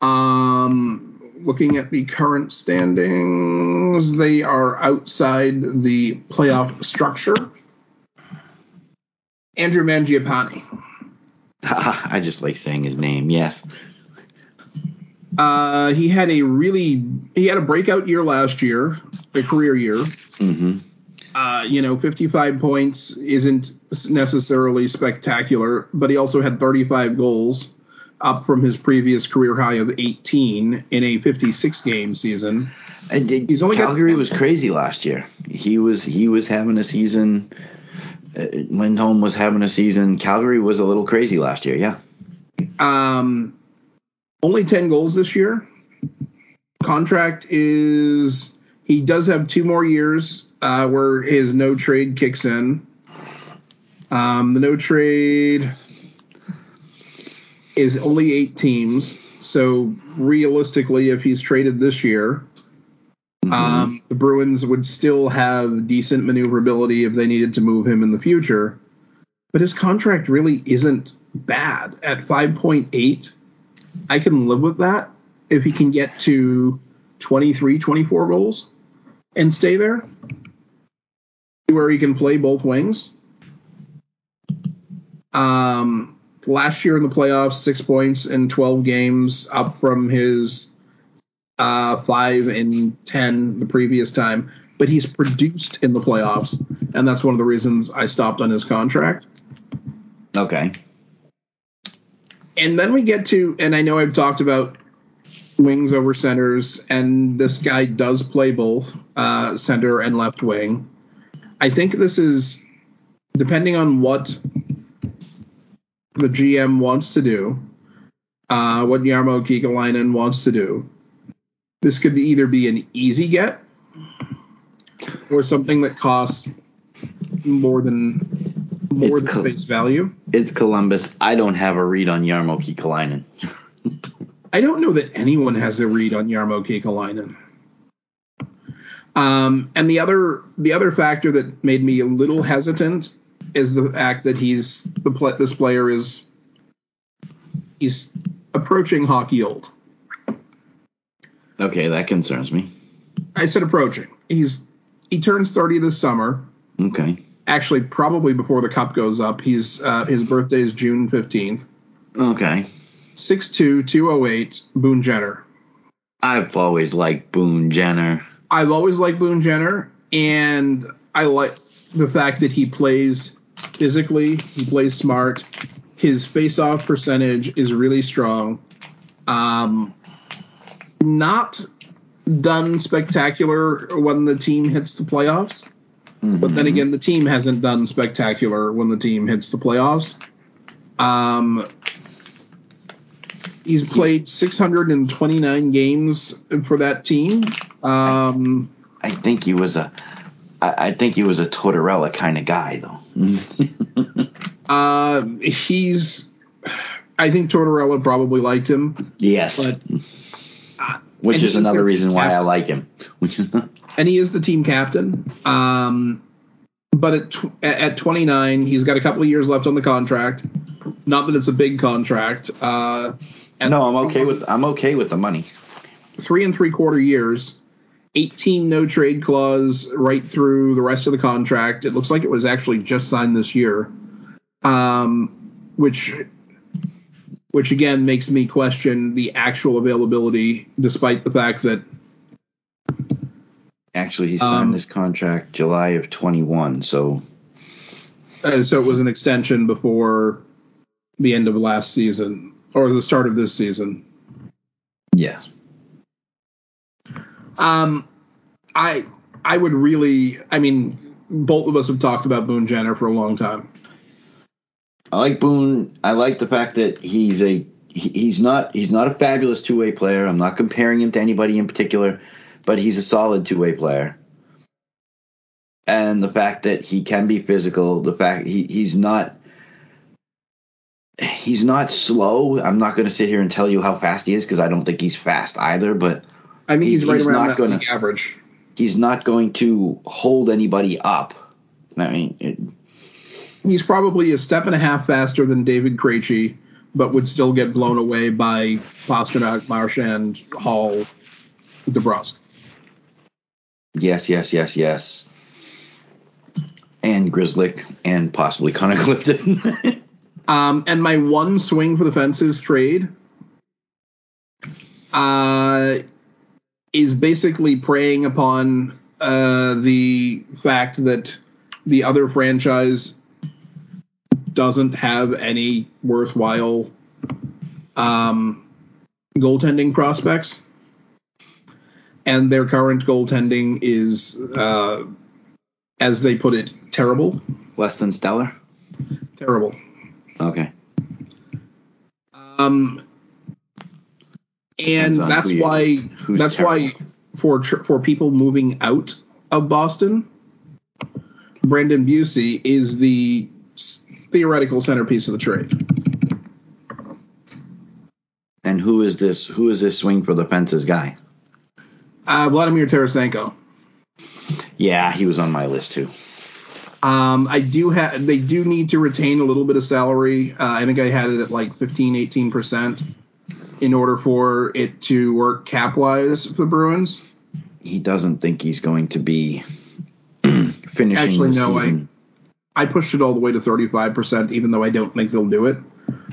Um, looking at the current standings, they are outside the playoff structure. Andrew Mangiapane. I just like saying his name. Yes. Uh, he had a really he had a breakout year last year, a career year. Mm-hmm. Uh, you know, 55 points isn't necessarily spectacular, but he also had 35 goals, up from his previous career high of 18 in a 56 game season. And He's only got- Calgary was crazy last year. He was he was having a season. Uh, Lindholm was having a season. Calgary was a little crazy last year. Yeah. Um, only 10 goals this year. Contract is he does have two more years uh, where his no trade kicks in. Um, the no trade is only eight teams, so realistically, if he's traded this year, um, the Bruins would still have decent maneuverability if they needed to move him in the future. But his contract really isn't bad at 5.8. I can live with that. if he can get to 23, 24 goals and stay there, where he can play both wings. Um, last year in the playoffs, six points in 12 games, up from his uh, five and 10 the previous time. But he's produced in the playoffs, and that's one of the reasons I stopped on his contract. Okay. And then we get to, and I know I've talked about wings over centers, and this guy does play both uh, center and left wing. I think this is depending on what the GM wants to do, uh, what Jarmo Kekalainen wants to do. This could be either be an easy get or something that costs more than more It's than co- face value. It's Columbus. I don't have a read on Jarmo Kekalainen. <laughs> I don't know that anyone has a read on Jarmo Kekalainen. Um, and the other the other factor that made me a little hesitant is the fact that he's the pl- this player is he's approaching hockey old. okay, that concerns me. I said approaching. He's he turns 30 this summer. Okay. Actually, probably before the cup goes up. He's uh, his birthday is June 15th. Okay. 6'2", 208, Boone Jenner. I've always liked Boone Jenner. I've always liked Boone Jenner, and I like the fact that he plays physically, he plays smart. His face-off percentage is really strong. Um, not done spectacular when the team hits the playoffs, but then again, the team hasn't done spectacular when the team hits the playoffs. Um, he's played 629 games for that team. Um, I think he was a. I I think he was a Tortorella kind of guy, though. <laughs> uh, he's. I think Tortorella probably liked him, yes, but which is another reason why I like him. Which is <laughs> and he is the team captain. Um, but at tw- at 29, he's got a couple of years left on the contract. Not that it's a big contract. Uh, and no, I'm okay with I'm okay with the money. three and three quarter years, 18 no trade clause right through the rest of the contract. It looks like it was actually just signed this year, um, which which again makes me question the actual availability, despite the fact that Actually, he signed Um, this contract July of 21, so uh, so it was an extension before the end of last season or the start of this season. yeah. Um, I I would really, I mean, both of us have talked about Boone Jenner for a long time. I like Boone. I like the fact that he's a he- he's not he's not a fabulous two way player. I'm not comparing him to anybody in particular, but he's a solid two way player. And the fact that he can be physical, the fact he, he's not he's not slow. I'm not going to sit here and tell you how fast he is because I don't think he's fast either. But I mean, He- he's right he's around not gonna- average. he's not going to hold anybody up. I mean, it, He's probably a step and a half faster than David Krejci, but would still get blown away by Pastrnak, Marchand, Hall, DeBrusk. yes, yes, yes, yes. And Grzelcyk and possibly Connor Clifton. <laughs> Um, and my one swing for the fences trade uh, is basically preying upon uh, the fact that the other franchise doesn't have any worthwhile um, goaltending prospects. And their current goaltending is, uh, as they put it, terrible. Less than stellar. Terrible. Okay. Um, and that's who why that's why for for people moving out of Boston, Brandon Bussi is the theoretical centerpiece of the trade. And who is this? Who is this swing for the fences guy? Uh, Vladimir Tarasenko. Yeah, he was on my list too. Um, I do have they do need to retain a little bit of salary. Uh, I think I had it at like 15, 18 percent in order for it to work cap wise for the Bruins. He doesn't think he's going to be <clears throat> finishing Actually, the no, I- season. I pushed it all the way to 35%, even though I don't think they'll do it.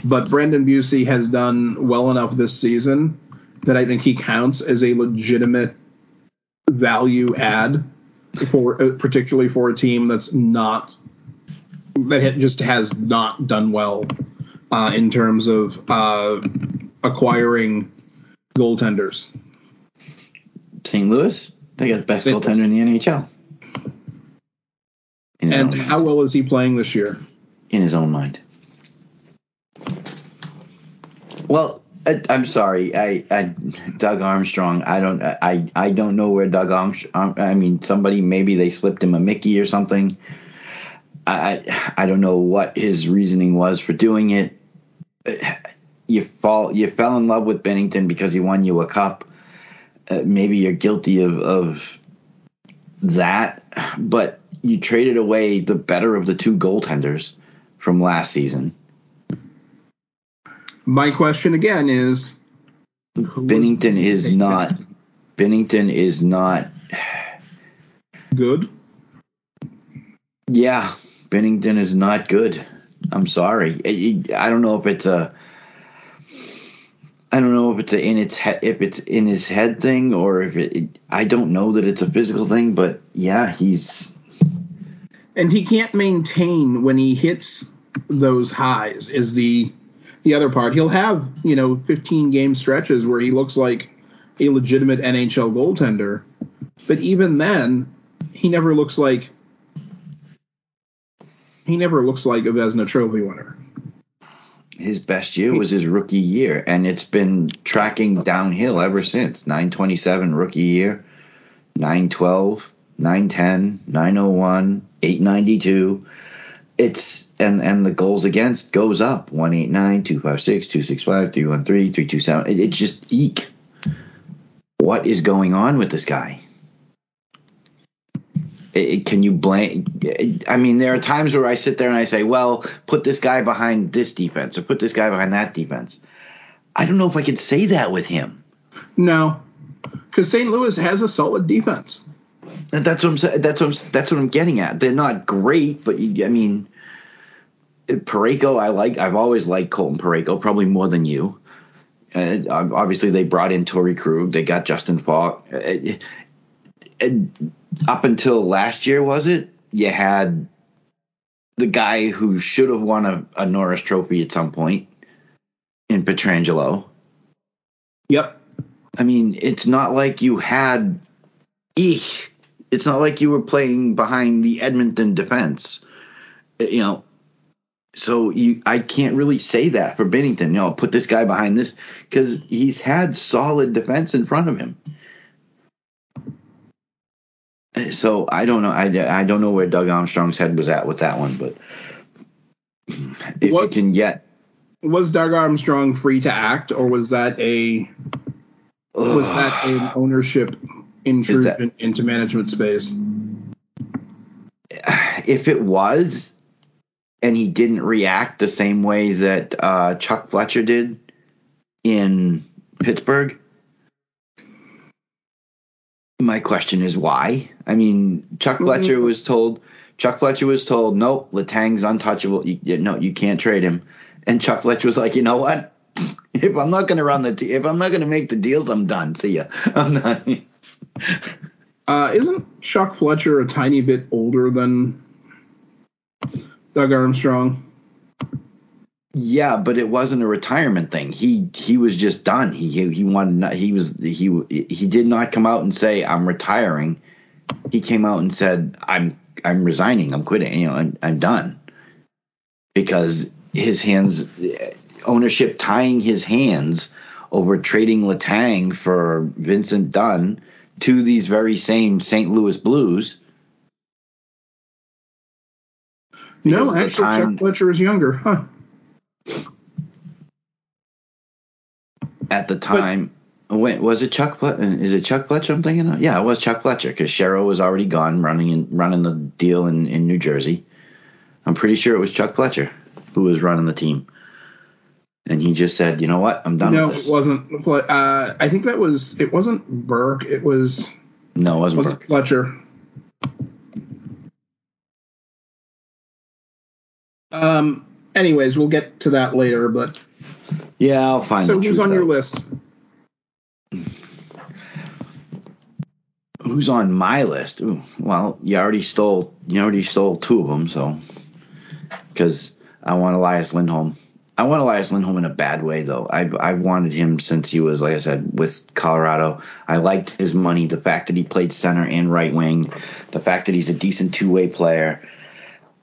But Brendan Bussi has done well enough this season that I think he counts as a legitimate value add for uh, particularly for a team that's not that just has not done well uh, in terms of uh, acquiring goaltenders. St. Louis, they got the best St. goaltender in the NHL. In And how well is he playing this year? in his own mind. Well, I'm sorry, I, I Doug Armstrong. I don't, I, I don't know where Doug Armstrong. I mean, somebody maybe they slipped him a Mickey or something. I, I I don't know what his reasoning was for doing it. You fall, you fell in love with Binnington because he won you a cup. Uh, maybe you're guilty of, of that, but you traded away the better of the two goaltenders from last season. My question again is Binnington is not. Binnington is not. good. Yeah, Binnington is not good. I'm sorry. I, don't know if it's a. I don't know if it's a in its he, if it's in his head thing or if it. I don't know that it's a physical thing, but yeah, he's and he can't maintain when he hits those highs is the the other part he'll have you know 15 game stretches where he looks like a legitimate nhl goaltender but even then he never looks like he never looks like a Vezina trophy winner his best year was his rookie year, and it's been tracking downhill ever since. 927 rookie year, 912, 910, 901, 892. It's and and the goals against goes up 189, 256, 265, 313, 327. It, it's just eek. What is going on with this guy? It- can you blame? I mean, there are times where I sit there and I say, "Well, put this guy behind this defense, or put this guy behind that defense." I don't know if I could say that with him. no because st louis has a solid defense And That's what I'm saying. That's what I'm, that's what I'm getting at. They're not great, but you, I mean, Parayko, I like. I've always liked Colton Parayko, probably more than you. Uh, obviously, they brought in Torey Krug. They got Justin Faulk. Uh, and up until last year, was it? You had the guy who should have won a, a Norris Trophy at some point in Pietrangelo. yep I mean, it's not like you had eek. It's not like you were playing behind the Edmonton defense. Uh, You know, so you I can't really say that for Binnington. You know, put this guy behind this because he's had solid defense in front of him. So I don't know. I, I don't know where Doug Armstrong's head was at with that one, but if you can get was doug armstrong free to act or was that a was that an ownership intrusion into management space if it was and he didn't react the same way that uh, Chuck Fletcher did in Pittsburgh, my question is why? I mean, Chuck Fletcher was told Chuck Fletcher was told, nope, Letang's untouchable. You, no, you can't trade him. And Chuck Fletcher was like, you know what? <laughs> If I'm not going to run the, te- if I'm not going to make the deals, I'm done. See ya. <laughs> I'm done. Uh, isn't Chuck Fletcher a tiny bit older than Doug Armstrong? Yeah, but it wasn't a retirement thing. He he was just done. He he, wanted not, he was he he did not come out and say I'm retiring. He came out and said I'm I'm resigning. I'm quitting. You know, I'm, I'm done. Because his hands ownership tying his hands over trading Letang for Vincent Dunn to these very same St. Louis Blues. No, actually, time- Chuck Fletcher was younger. Huh. at the time. Wait, was it Chuck? Fle- is it Chuck Fletcher? I'm thinking. Of? Yeah, it was Chuck Fletcher because Shero was already gone, running in, running the deal in, in New Jersey. I'm pretty sure it was Chuck Fletcher who was running the team. and he just said, "You know what? I'm done no, with this." it wasn't. Uh, I think that was. It wasn't Burke. It was. no, it wasn't. Was it Burke. Fletcher? Um. Anyways, we'll get to that later. But Yeah, I'll find. so who's on your list? Who's on my list? Ooh, well, you already stole. You already stole two of them, so because I want Elias Lindholm. I want Elias Lindholm in a bad way, though. I've I've wanted him since he was, like I said, with Colorado. I liked his money, the fact that he played center and right wing, the fact that he's a decent two way player.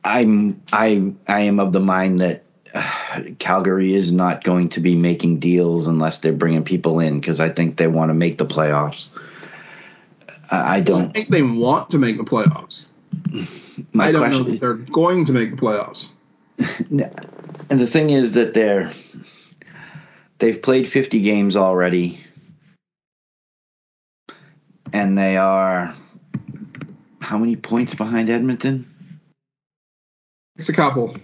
I'm I I am of the mind that uh, Calgary is not going to be making deals unless they're bringing people in because I think they want to make the playoffs. I, I I don't. think they want to make the playoffs. I don't know that they're going to make the playoffs. And the thing is that they're they've played 50 games already and they are how many points behind Edmonton? It's a couple.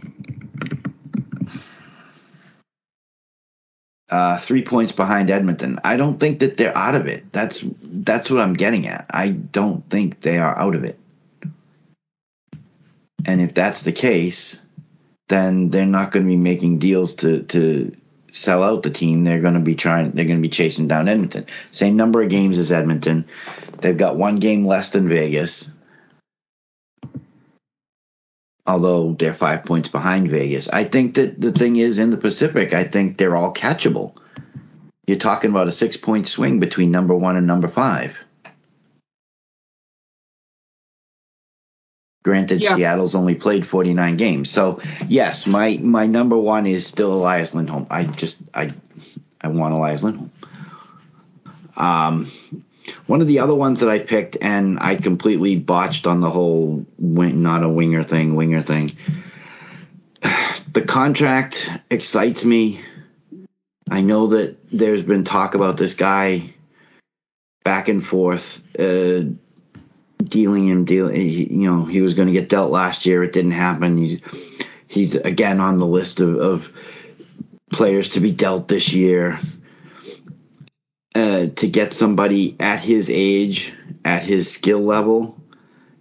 Uh, three points behind Edmonton. I don't think that they're out of it. That's that's what I'm getting at. I don't think they are out of it. And if that's the case, then they're not going to be making deals to to sell out the team. They're going to be trying. They're going to be chasing down Edmonton. Same number of games as Edmonton. They've got one game less than Vegas. Although they're five points behind Vegas, I think that the thing is in the Pacific. I think they're all catchable. You're talking about a six point swing between number one and number five. Granted, Yeah. Seattle's only played 49 games. So, yes, my my number one is still Elias Lindholm. I just I I want Elias Lindholm. Um, one of the other ones that I picked, and I completely botched on the whole wing, not a winger thing, winger thing. The contract excites me. I know that there's been talk about this guy back and forth. Uh, dealing him dealing you know he was going to get dealt last year it didn't happen he's he's again on the list of, of players to be dealt this year uh, to get somebody at his age at his skill level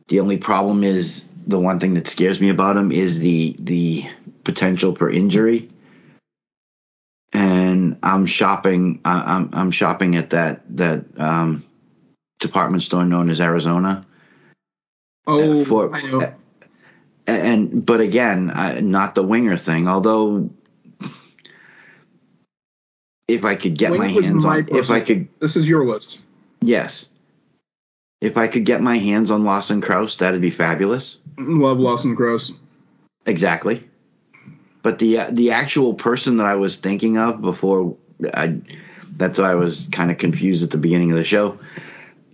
the only problem is the one thing that scares me about him is the the potential for injury and i'm shopping I- i'm i'm shopping at that that um department store known as Arizona. Oh, for- I know. and but again, uh, not the winger thing. Although, if I could get Wing my hands my on, if I could, This is your list. yes, if I could get my hands on Lawson Crouse, that'd be fabulous. Love Lawson Crouse. Exactly. But the uh, the actual person that I was thinking of before, I, that's why I was kind of confused at the beginning of the show.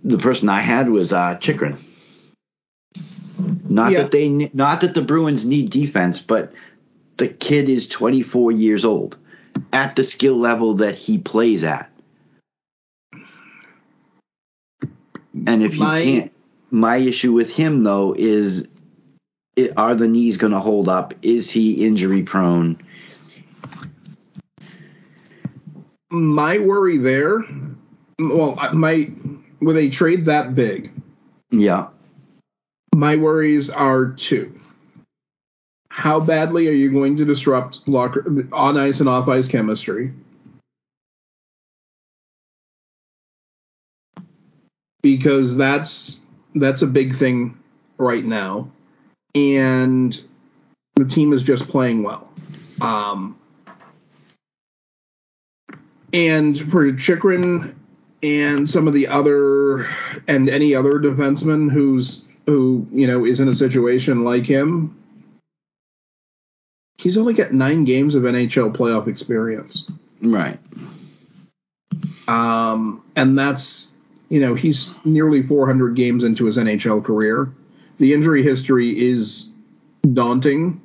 The person I had was uh, Chychrun. Not Yeah. that they, not that the Bruins need defense, but the kid is 24 years old at the skill level that he plays at. And if My- he can't, my issue with him though is are the knees going to hold up? Is he injury prone? My worry there, well, I- my with a trade that big, Yeah. my worries are two. How badly are you going to disrupt locker on ice and off ice chemistry? Because that's that's a big thing right now, and the team is just playing well. Um, and for Chychrun and some of the other and any other defenseman who's who you know is in a situation like him, he's only got nine games of NHL playoff experience, Right. um, and that's you know he's nearly 400 games into his NHL career. The injury history is daunting,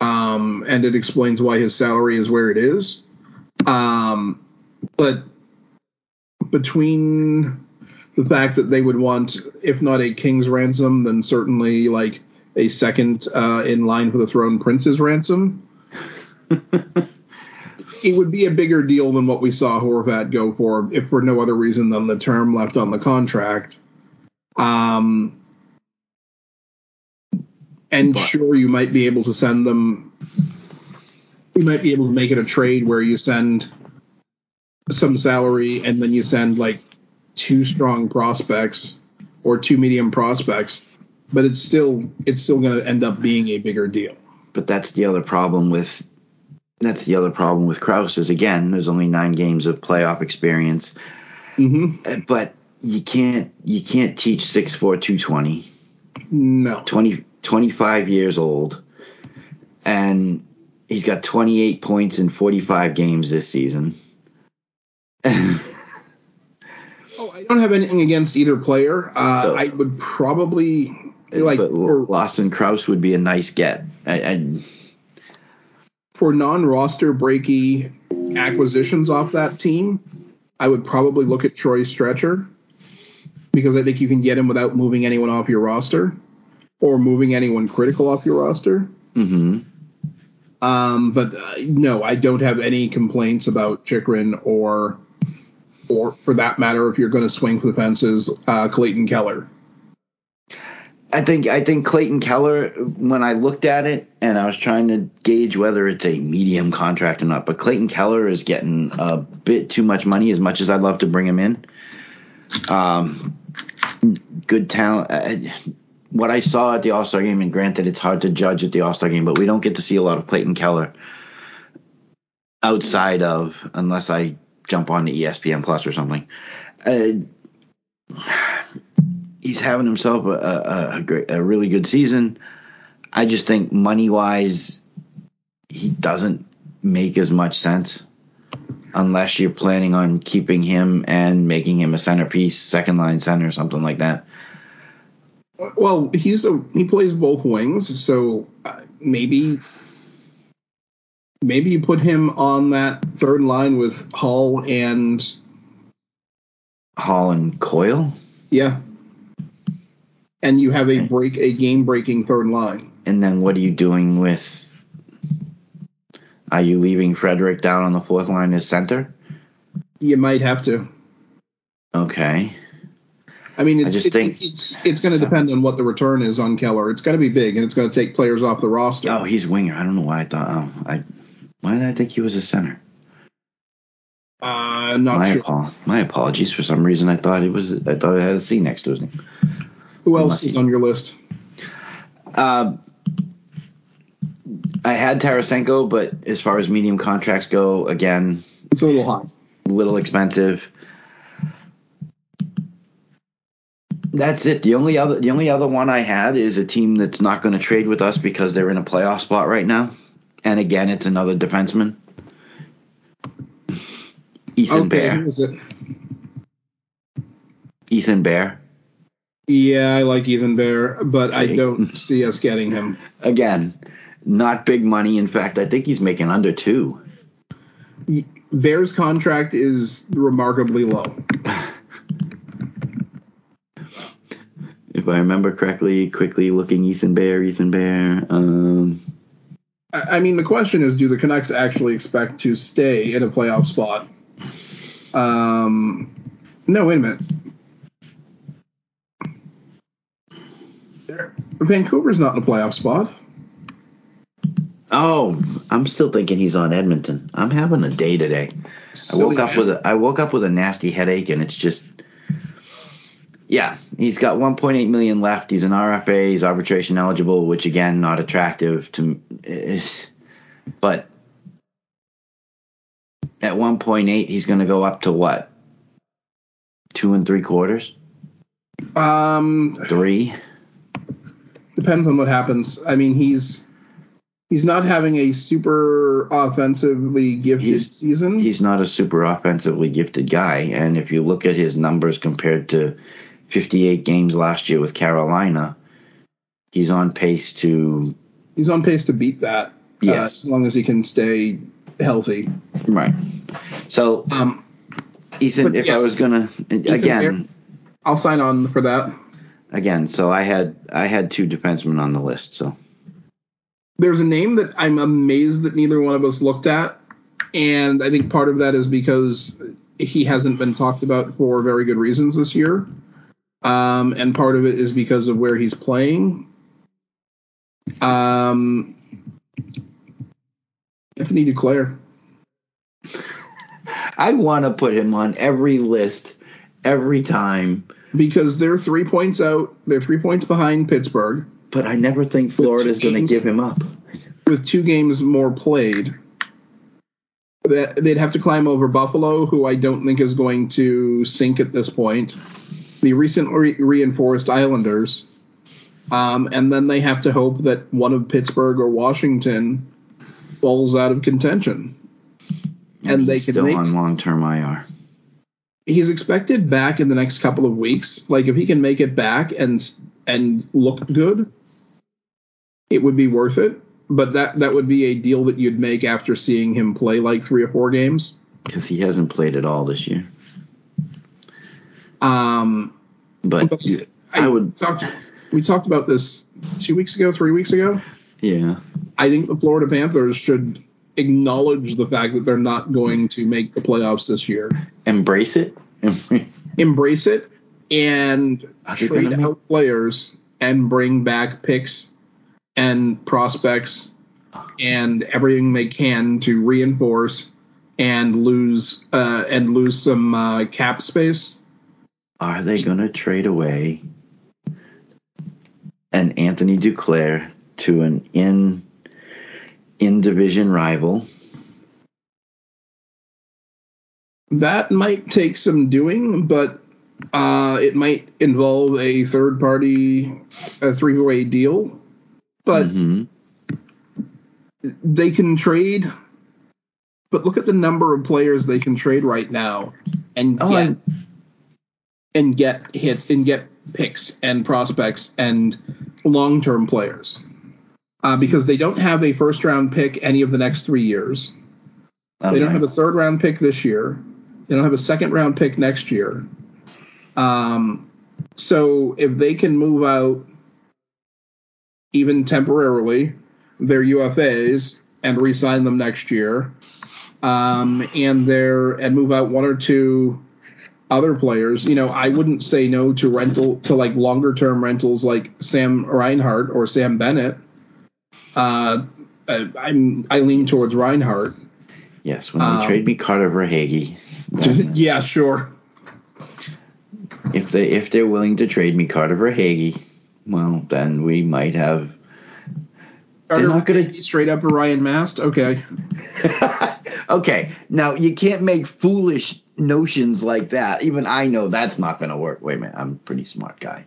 um, and it explains why his salary is where it is. Um, but between the fact that they would want, if not a king's ransom, then certainly like a second uh, in line for the throne prince's ransom. <laughs> it would be a bigger deal than what we saw Horvat go for, if for no other reason than the term left on the contract. Um, and But- sure, you might be able to send them. You might be able to make it a trade where you send some salary and then you send like two strong prospects or two medium prospects, but it's still it's still going to end up being a bigger deal. But that's the other problem with that's the other problem with Crouse is again, there's only nine games of playoff experience. hmm Uh, But you can't you can't teach 6'4", 220, No. 20, 25 years old, and he's got 28 points in 45 games this season. <laughs> Oh, I don't have anything against either player. Uh, So- I would probably like but for, Lawson Crouse would be a nice get. And for non-roster breaky acquisitions off that team. I would probably look at Troy Stecher because I think you can get him without moving anyone off your roster or moving anyone critical off your roster. mhm. Um, but uh, no, I don't have any complaints about Chychrun or, or for that matter, if you're going to swing for the fences, uh, Clayton Keller. I think I think Clayton Keller. When I looked at it, and I was trying to gauge whether it's a medium contract or not, but Clayton Keller is getting a bit too much money. As much as I'd love to bring him in, um, good talent. Uh, what I saw at the All Star game, and granted, it's hard to judge at the All Star game, but we don't get to see a lot of Clayton Keller outside of unless I jump on the ESPN Plus or something. Uh, he's having himself a, a, a, great, a really good season. I just think money wise, he doesn't make as much sense unless you're planning on keeping him and making him a centerpiece, second line center, something like that. Well, he's a he plays both wings, so uh, maybe maybe you put him on that third line with Hall and Hall and Coyle, yeah, and you have a break a game breaking third line. and then what are you doing with? Are you leaving Frederic down on the fourth line as center? You might have to. Okay. I mean, it's, I just it- think- it's it's going to depend on what the return is on Keller. It's going to be big, and it's going to take players off the roster. Oh, he's winger. I don't know why I thought. Oh, I. Why did I think he was a center? Uh, not my sure. apo- my apologies. For some reason, I thought it was. I thought it had a C next to his name. Who else is on your list? Uh, I had Tarasenko, but as far as medium contracts go, again, It's a little high. a little expensive. That's it. The only other the only other one I had is a team that's not going to trade with us because they're in a playoff spot right now. And again, it's another defenseman. Ethan Okay, Bear. who is it? Ethan Bear. Yeah, I like Ethan Bear, but I don't <laughs> see us getting him. Again, not big money. In fact, I think he's making under two. Bear's contract is remarkably low. <sighs> If I remember correctly, quickly looking Ethan Bear, Ethan Bear. Um, I I mean, the question is, do the Canucks actually expect to stay in a playoff spot? Um, no, wait a minute. Vancouver's not in a playoff spot. oh, I'm still thinking he's on Edmonton. I'm having a day today. I Silly woke up with a I woke up with a nasty headache, and it's just. Yeah, he's got 1.8 million left. He's an RFA. He's arbitration eligible, which again, not attractive to. eh, But at 1.8, he's going to go up to what? Two and three quarters, Um, three. Depends on what happens. I mean, he's he's not having a super offensively gifted He's- season. he's not a super offensively gifted guy. And if you look at his numbers compared to 58 games last year with Carolina, he's on pace to He's on pace to beat that. uh, Yes. as long as he can stay healthy. right. So Um, Ethan, if I was gonna again, I'll sign on for that. Again, so I had I had two defensemen on the list. So There's a name that I'm amazed that neither one of us looked at, and I think part of that is because he hasn't been talked about for very good reasons this year, um, and part of it is because of where he's playing. Um, Anthony Duclair. <laughs> I want to put him on every list every time, because they're three points out. They're three points behind Pittsburgh but I never think Florida's going to give him up. with two games more played. That they'd have to climb over Buffalo, who I don't think is going to sink at this point. The recently reinforced Islanders, um, and then they have to hope that one of Pittsburgh or Washington falls out of contention, and, they he's can still make. on long term IR. He's expected back in the next couple of weeks. Like if he can make it back and and look good, it would be worth it. But that that would be a deal that you'd make after seeing him play like three or four games. Because he hasn't played at all this year. Um, But I, I would- talked. We talked about this two weeks ago, three weeks ago. yeah, I think the Florida Panthers should acknowledge the fact that they're not going to make the playoffs this year. embrace it. <laughs> Embrace it and trade gonna make- out players and bring back picks and prospects and everything they can to reinforce and lose uh, and lose some uh, cap space. Are they going to trade away an Anthony Duclair to an in in division rival? That might take some doing, but uh, it might involve a third party, a three way deal. But Mhm. they can trade. But look at the number of players they can trade right now, and Oh, get I'm- and get hit and get picks and prospects and long term players, uh, because they don't have a first round pick any of the next three years. They don't have a third round pick this year. They don't have a second round pick next year. Um, so if they can move out even temporarily their UFAs and re-sign them next year, um, and their and move out one or two other players, you know, I wouldn't say no to rental to like longer term rentals like Sam Reinhart or Sam Bennett. Uh, I- I'm I lean towards Reinhart. Yes, when they Um, trade me Carter Verhaeghe, <laughs> yeah, sure. if they if they're willing to trade me Carter Verhaeghe, well, then we might have. They're not gonna- straight up a Ryan Mast. Okay, <laughs> okay, now you can't make foolish notions like that. Even I know that's not going to work. Wait a minute, I'm a pretty smart guy.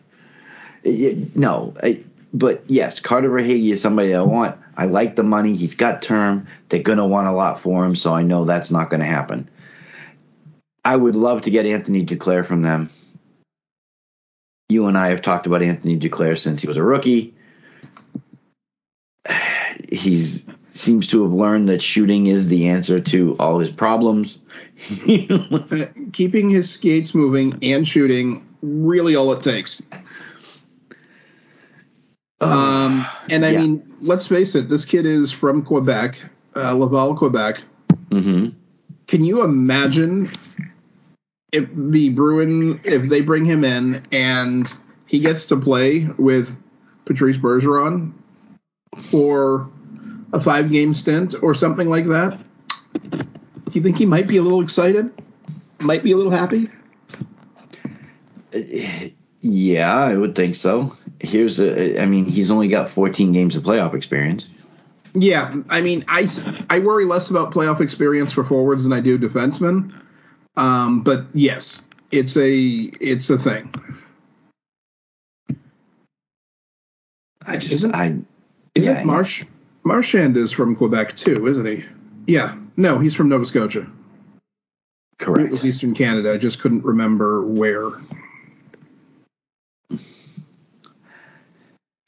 No, I- but yes, Carter Verhaeghe is somebody I want. I like the money. He's got term. They're going to want a lot for him, so I know that's not going to happen. I would love to get Anthony Duclair from them. You and I have talked about Anthony Duclair since he was a rookie. <sighs> He's seems to have learned that shooting is the answer to all his problems. <laughs> Keeping his skates moving and shooting really all it takes. Um, and I Yeah. mean, let's face it, this kid is from Quebec, uh, Laval, Quebec. hmm Can you imagine if the Bruin, if they bring him in and he gets to play with Patrice Bergeron for a five game stint or something like that? Do you think he might be a little excited? Might be a little happy? Yeah, I would think so. Here's a, I mean, he's only got 14 games of playoff experience. Yeah, I mean, I, I worry less about playoff experience for forwards than I do defensemen. Um, but yes, it's a it's a thing. I just, Isn't- I, Isn't Yeah, Marsh Marchand is from Quebec too, isn't he? Yeah. No, he's from Nova Scotia. Correct. It was Eastern Canada. I just couldn't remember where.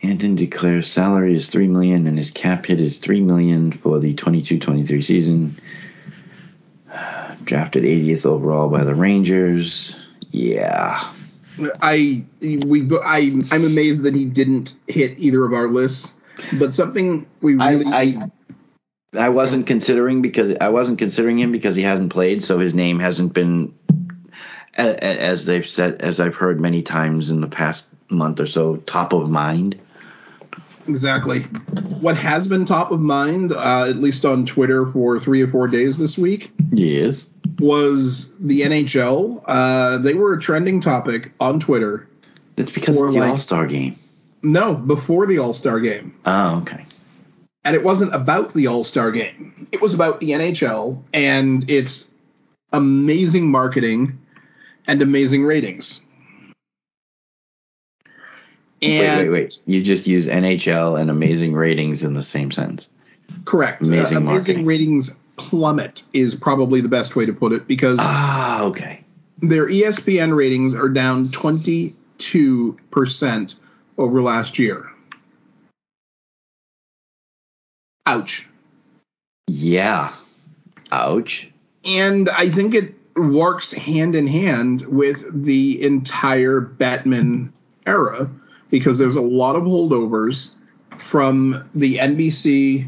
Anthony Duclair's salary is three million and his cap hit is three million for the 22-23 season. <sighs> Drafted 80th overall by the Rangers. Yeah. I we I I'm amazed that he didn't hit either of our lists. But something we I, really I I wasn't considering because I wasn't considering him because he hasn't played, so his name hasn't been as they've said as I've heard many times in the past month or so top of mind. Exactly. What has been top of mind, uh, at least on Twitter for three or four days this week, Yes. was the NHL. Uh, they were a trending topic on Twitter. It's because of the like- All Star game. No, before the All Star game. Oh, okay. And it wasn't about the All Star game, it was about the NHL and its amazing marketing and amazing ratings. And wait, wait, wait. You just use NHL and amazing ratings in the same sentence. correct. Amazing Uh, marketing. amazing ratings plummet is probably the best way to put it because Ah, okay. their ESPN ratings are down 22% over last year. Ouch. Yeah. Ouch. And I think it works hand in hand with the entire Bettman era because there's a lot of holdovers from the NBC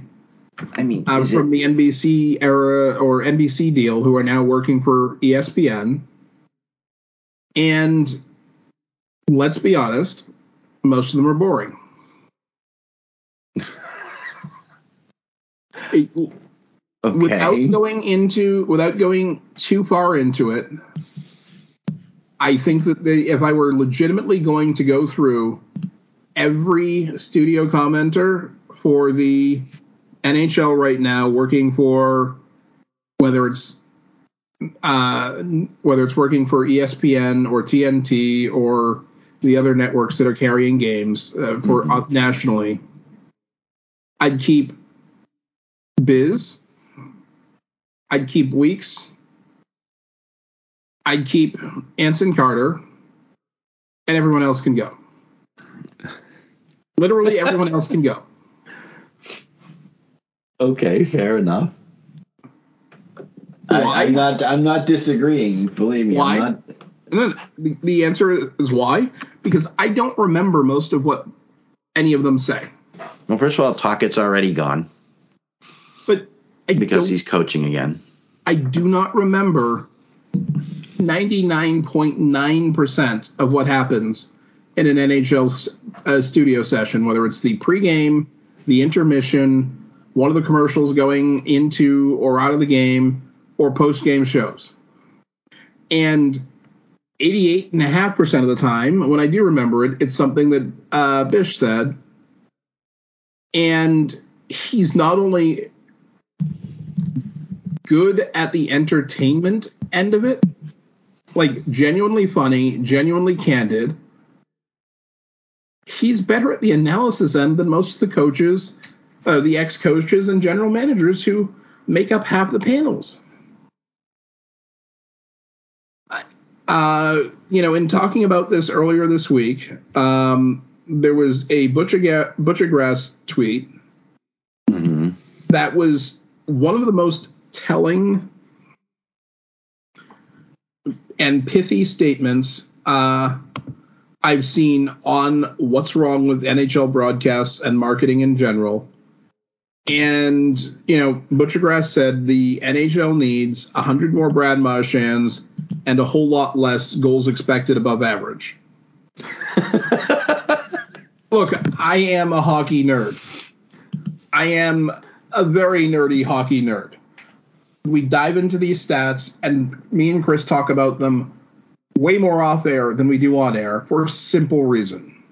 I mean, uh, from it, the NBC era or NBC deal who are now working for ESPN. And let's be honest, most of them are boring. It- <laughs> Without going into without going too far into it, I think that they, if I were legitimately going to go through every studio commenter for the NHL right now, working for whether it's uh, whether it's working for ESPN or TNT or the other networks that are carrying games uh, for uh, nationally, I'd keep Biz. I'd keep Weekes. I'd keep Anson Carter, and everyone else can go. Literally, everyone else can go. <laughs> Okay, fair enough. I, Why? I'm not. I'm not disagreeing. Believe me, Why? Not. The, the answer is why? Because I don't remember most of what any of them say. Well, first of all, Tocchet's already gone But I because he's coaching again. I do not remember 99.9% of what happens in an NHL uh, studio session, whether it's the pregame, the intermission, one of the commercials going into or out of the game, or post game shows. And 88.5% of the time, when I do remember it, it's something that uh, Biz said. And he's not only good at the entertainment end of it, like genuinely funny, genuinely candid. He's better at the analysis end than most of the coaches, uh, the ex coaches, and general managers who make up half the panels. Uh, you know, in talking about this earlier this week, um, there was a Butcher, Buccigross tweet hmm that was one of the most telling and pithy statements uh, I've seen on what's wrong with NHL broadcasts and marketing in general. And, you know, Buccigross said the NHL needs 100 more Brad Marchands and a whole lot less goals expected above average. <laughs> Look, I am a hockey nerd. I am a very nerdy hockey nerd. We dive into these stats, and me and Chris talk about them way more off air than we do on air for a simple reason.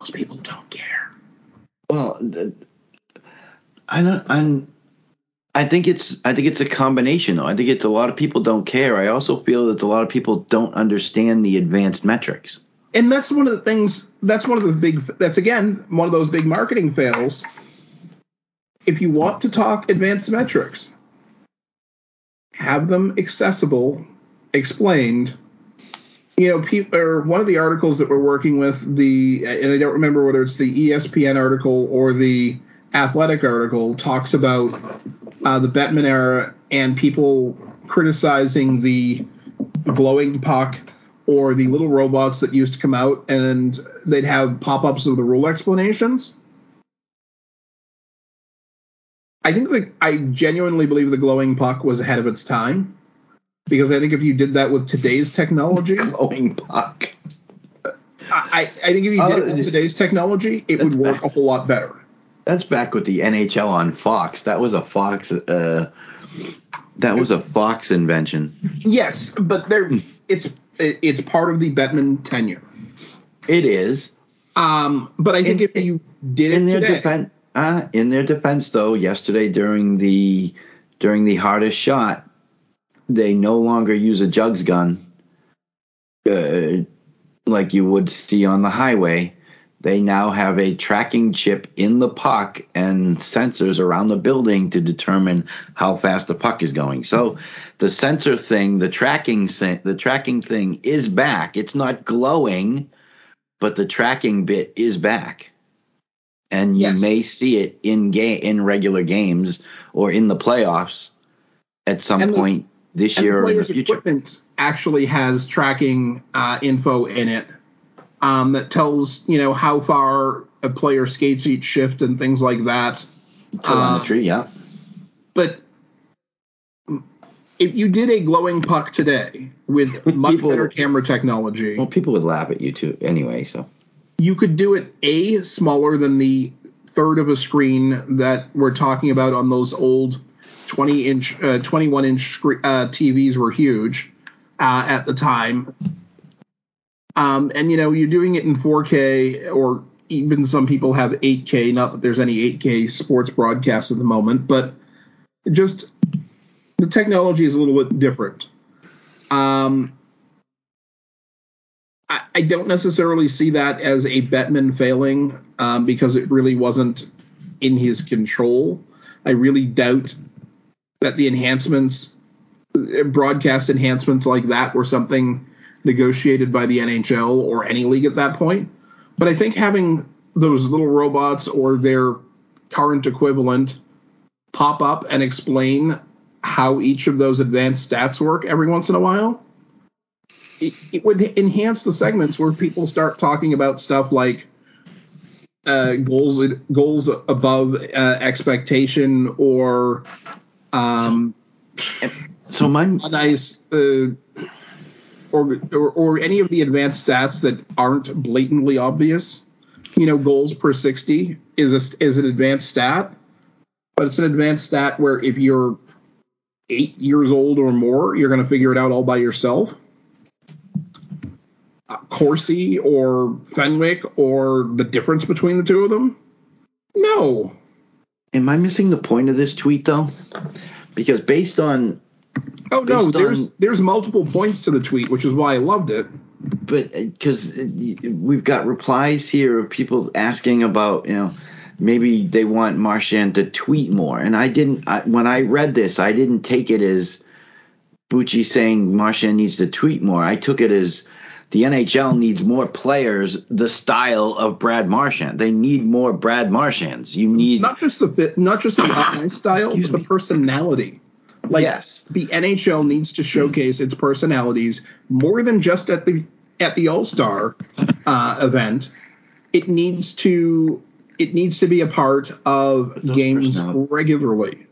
Most people don't care. Well, th- I don't. I'm. I think it's. I think it's a combination, though. I think it's a lot of people don't care. I also feel that a lot of people don't understand the advanced metrics. And that's one of the things, that's one of the big, that's again, one of those big marketing fails. If you want to talk advanced metrics, have them accessible, explained. You know, people, or one of the articles that we're working with, the, and I don't remember whether it's the ESPN article or the athletic article, talks about uh, the Bettman era and people criticizing the glowing puck or the little robots that used to come out and they'd have pop-ups of the rule explanations. I think that I genuinely believe the glowing puck was ahead of its time because I think if you did that with today's technology, <laughs> Glowing puck. I, I think if you did it Uh, with today's technology, it would work a whole lot better. That's back with the NHL on Fox. That was a Fox. Uh, that was a Fox invention. Yes, but there it's it's part of the Bettman tenure. It is. Um, but I think In- if you did in it their today, defense, uh, in their defense, though, yesterday during the during the hardest shot, they no longer use a jugs gun, uh, like you would see on the highway. They now have a tracking chip in the puck and sensors around the building to determine how fast the puck is going. So the sensor thing, the tracking the tracking thing is back. It's not glowing, but the tracking bit is back and you Yes. may see it in game in regular games or in the playoffs at some And the- point this year the or in the future. equipment actually has tracking uh, info in it um, that tells you know how far a player skates each shift and things like that. Telemetry, yeah. But if you did a glowing puck today with <laughs> much People- better camera technology, Well, people would laugh at you too, anyway. So you could do it a smaller than the third of a screen that we're talking about on those old 20 inch uh, 21 inch scre- uh, tvs were huge uh, at the time. Um, and you know you're doing it in 4k or even some people have 8k not that there's any 8k sports broadcasts at the moment but just the technology is a little bit different. Um, I, don't necessarily see that as a Bettman failing um, because it really wasn't in his control. I really doubt that the enhancements, uh, broadcast enhancements like that, were something negotiated by the NHL or any league at that point. But I think having those little robots or their current equivalent pop up and explain how each of those advanced stats work every once in a while it, it would enhance the segments where people start talking about stuff like uh, goals goals above uh, expectation or um, so my nice uh, or, or or any of the advanced stats that aren't blatantly obvious. You know, goals per sixty is a, is an advanced stat, but it's an advanced stat where if you're eight years old or more, you're going to figure it out all by yourself. Uh, Corsi or Fenwick or the difference between the two of them? No. am I missing the point of this tweet though? Because based on Oh no, there's on- there's multiple points to the tweet, which is why I loved it. but because we've got replies here of people asking about you know maybe they want Marchand to tweet more and I didn't I, when I read this I didn't take it as Bucci saying Marchand needs to tweet more I took it as the NHL needs more players the style of Brad Marchand they need more Brad Marchands you need Not just the fit, not just the <coughs> style, but the personality. Like Yes. the NHL needs to showcase its personalities more than just at the at the All Star uh, event. It needs to it needs to be a part of Those games regularly.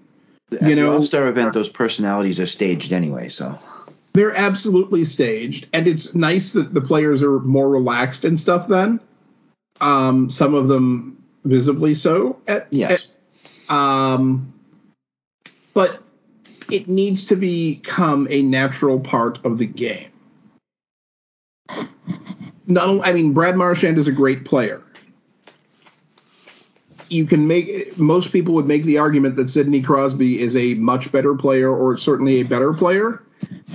at you know- All-Star event those personalities are staged anyway so They're absolutely staged, and it's nice that the players are more relaxed and stuff. Then, um, some of them visibly so. At, yes at- um, but it needs to become a natural part of the game. Not, only- I mean, Brad Marchand is a great player. You can make most people would make the argument that Sidney Crosby is a much better player, or certainly a better player,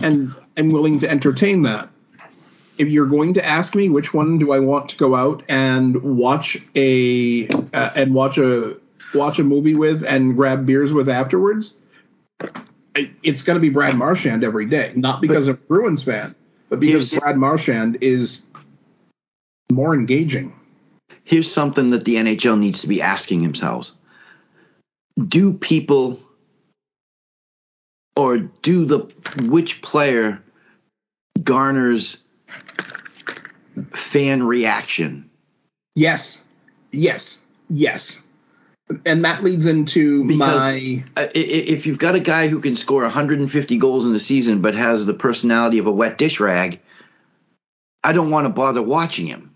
and I'm willing to entertain that. If you're going to ask me which one do I want to go out and watch a uh, and watch a watch a movie with and grab beers with afterwards, it's going to be Brad Marchand every day. Not because I'm a Bruins fan, but because Brad Marchand is more engaging. here's something that the NHL needs to be asking themselves. Do people or do the which player garners fan reaction? Yes, yes, yes. and that leads into Because- my Uh, if you've got a guy who can score 150 goals in the season but has the personality of a wet dish rag, I don't want to bother watching him.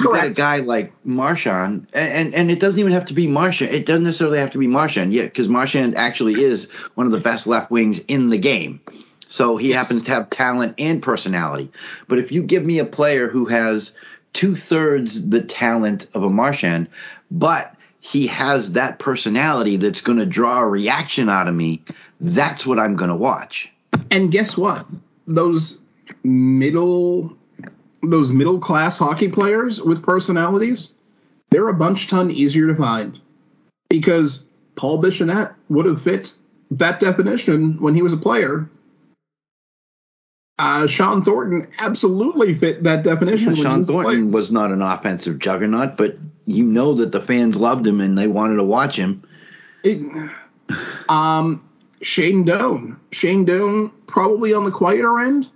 You got a guy like Marchand, and, and it doesn't even have to be Marchand. It doesn't necessarily have to be Marchand, yeah, because Marchand actually is one of the best left wings in the game. So he happens to have talent and personality. But if you give me a player who has two thirds the talent of a Marchand, but he has that personality that's going to draw a reaction out of me, that's what I'm going to watch. And guess what? Those middle those middle class hockey players with personalities, they're a bunch ton easier to find. Because Paul Bissonnette would have fit that definition when he was a player. Uh, Shawn Thornton absolutely fit that definition. when he Shawn was. Thornton was not an offensive juggernaut, but you know that the fans loved him and they wanted to watch him. It- um, Shane Doan. Shane Doan probably on the quieter end,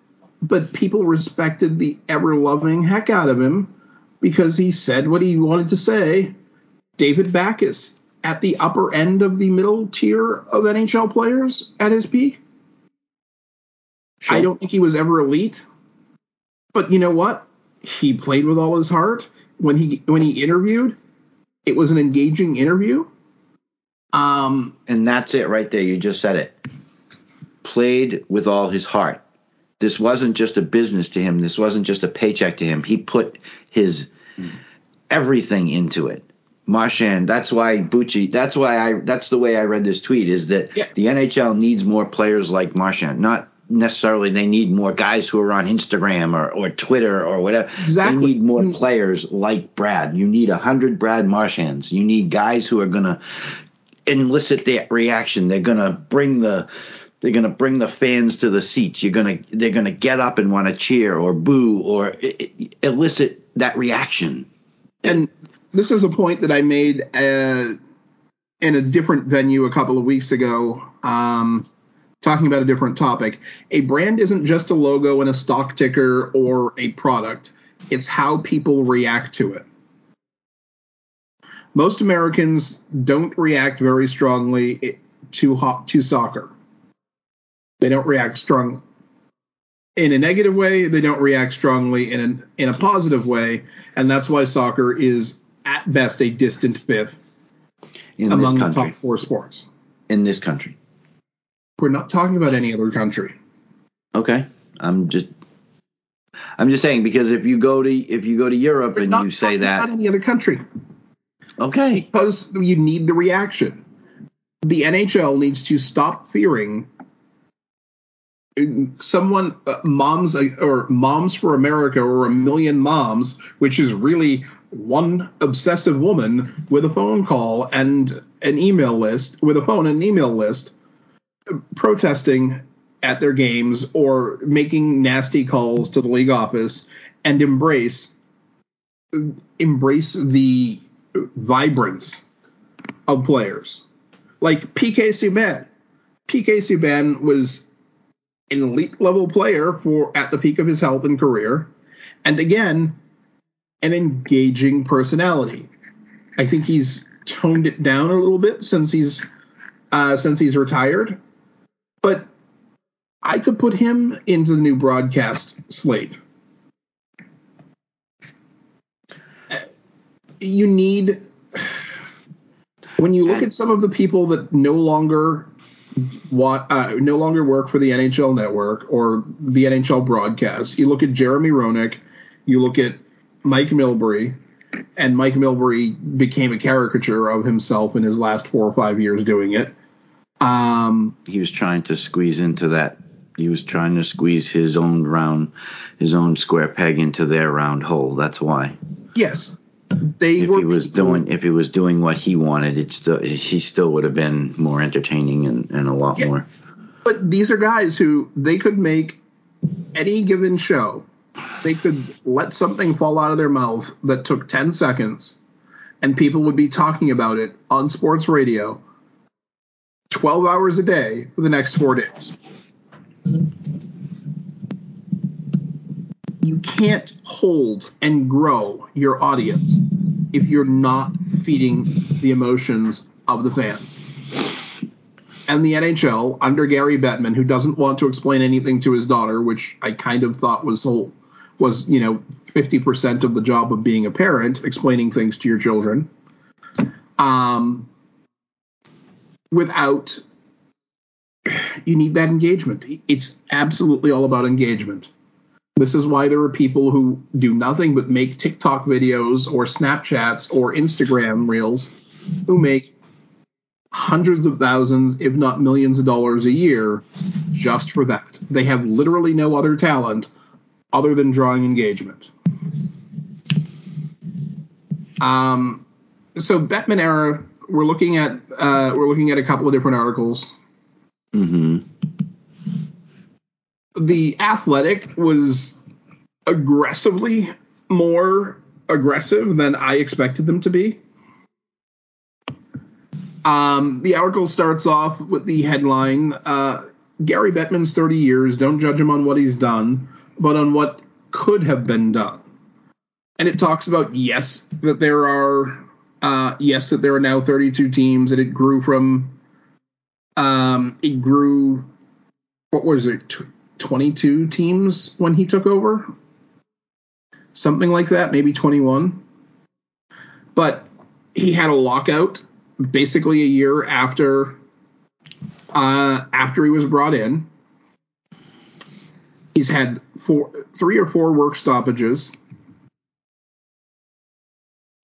but people respected the ever loving heck out of him because he said what he wanted to say. David Backes at the upper end of the middle tier of NHL players at his peak. I don't think he was ever elite, but you know what? He played with all his heart when he when he interviewed. It was an engaging interview. Um, And that's it right there. You just said it. Played with all his heart. This wasn't just a business to him. This wasn't just a paycheck to him. He put his everything into it. Marchand, that's why Bucci, that's why I, that's the way I read this tweet is that Yeah. the NHL needs more players like Marchand. Not necessarily they need more guys who are on Instagram or, or Twitter or whatever. Exactly. They need more Mm. players like Brad. You need a hundred Brad Marchands. You need guys who are gonna elicit that reaction. They're gonna bring the they're gonna bring the fans to the seats. You're gonna they're gonna get up and want to cheer or boo or elicit that reaction. and this is a point that I made uh, in a different venue a couple of weeks ago, um, talking about a different topic. A brand isn't just a logo and a stock ticker or a product; it's how people react to it. Most Americans don't react very strongly to ho- to soccer. They don't react strongly in a negative way. They don't react strongly in an, in a positive way, and that's why soccer is at best a distant fifth in among the top four sports. In this country. We're not talking about any other country. Okay. I'm just I'm just saying because if you go to if you go to Europe We're and not you say that any other country okay. because you need the reaction. The NHL needs to stop fearing someone uh, moms uh, or moms for america or a million moms which is really one obsessive woman with a phone call and an email list with a phone and an email list protesting at their games or making nasty calls to the league office and embrace embrace the vibrance of players like PK Subban. PK Subban was an elite level player for at the peak of his health and career, and again, an engaging personality. I think he's toned it down a little bit since he's uh, since he's retired, but I could put him into the new broadcast slate. You need when you look at some of the people that no longer wa uh, no longer work for the NHL network or the NHL broadcast, you look at Jeremy Roenick, you look at Mike Milbury, and Mike Milbury became a caricature of himself in his last four or five years doing it. Um, He was trying to squeeze into that he was trying to squeeze his own round his own square peg into their round hole. That's why. yes, they If were he was doing if he was doing what he wanted, it's still he still would have been more entertaining and, and a lot Yeah. more. but these are guys who they could make any given show they could let something fall out of their mouth that took 10 seconds and people would be talking about it on sports radio 12 hours a day for the next four days you can't hold and grow your audience if you're not feeding the emotions of the fans. And the NHL, under Gary Bettman, who doesn't want to explain anything to his daughter, which I kind of thought was whole, was you know fifty percent of the job of being a parent, explaining things to your children. Um, without you need that engagement. It's absolutely all about engagement. This is why there are people who do nothing but make TikTok videos or Snapchats or Instagram reels who make hundreds of thousands, if not millions of dollars a year just for that. They have literally no other talent other than drawing engagement. Um, so Bettman era, we're looking at uh, we're looking at a couple of different articles. Mm-hmm. The Athletic was aggressively more aggressive than I expected them to be. Um, the article starts off with the headline uh, Gary Bettman's 30 years. Don't judge him on what he's done, but on what could have been done. And it talks about, yes, that there are, uh, yes, that there are now 32 teams, and it grew from, um, it grew, what was it, 22 teams when he took over? Something like that, maybe 21. But he had a lockout basically a year after uh, after he was brought in. He's had four, three or four work stoppages.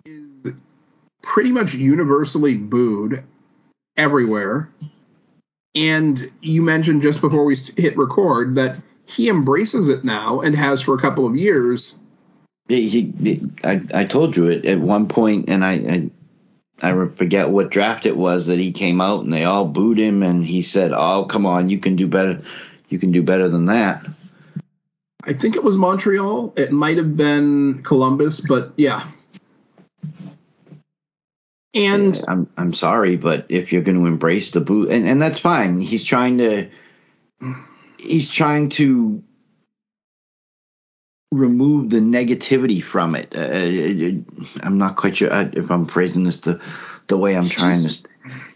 Is pretty much universally booed everywhere. And you mentioned just before we hit record that he embraces it now and has for a couple of years. He, he I, I told you it at one point, and I, I I forget what draft it was that he came out and they all booed him and he said, "Oh, come on, you can do better. You can do better than that." I think it was Montreal. It might have been Columbus, but yeah. And I'm I'm sorry, but if you're going to embrace the boot, and and that's fine. He's trying to he's trying to remove the negativity from it. Uh, I'm not quite sure uh, if I'm phrasing this the the way I'm trying to.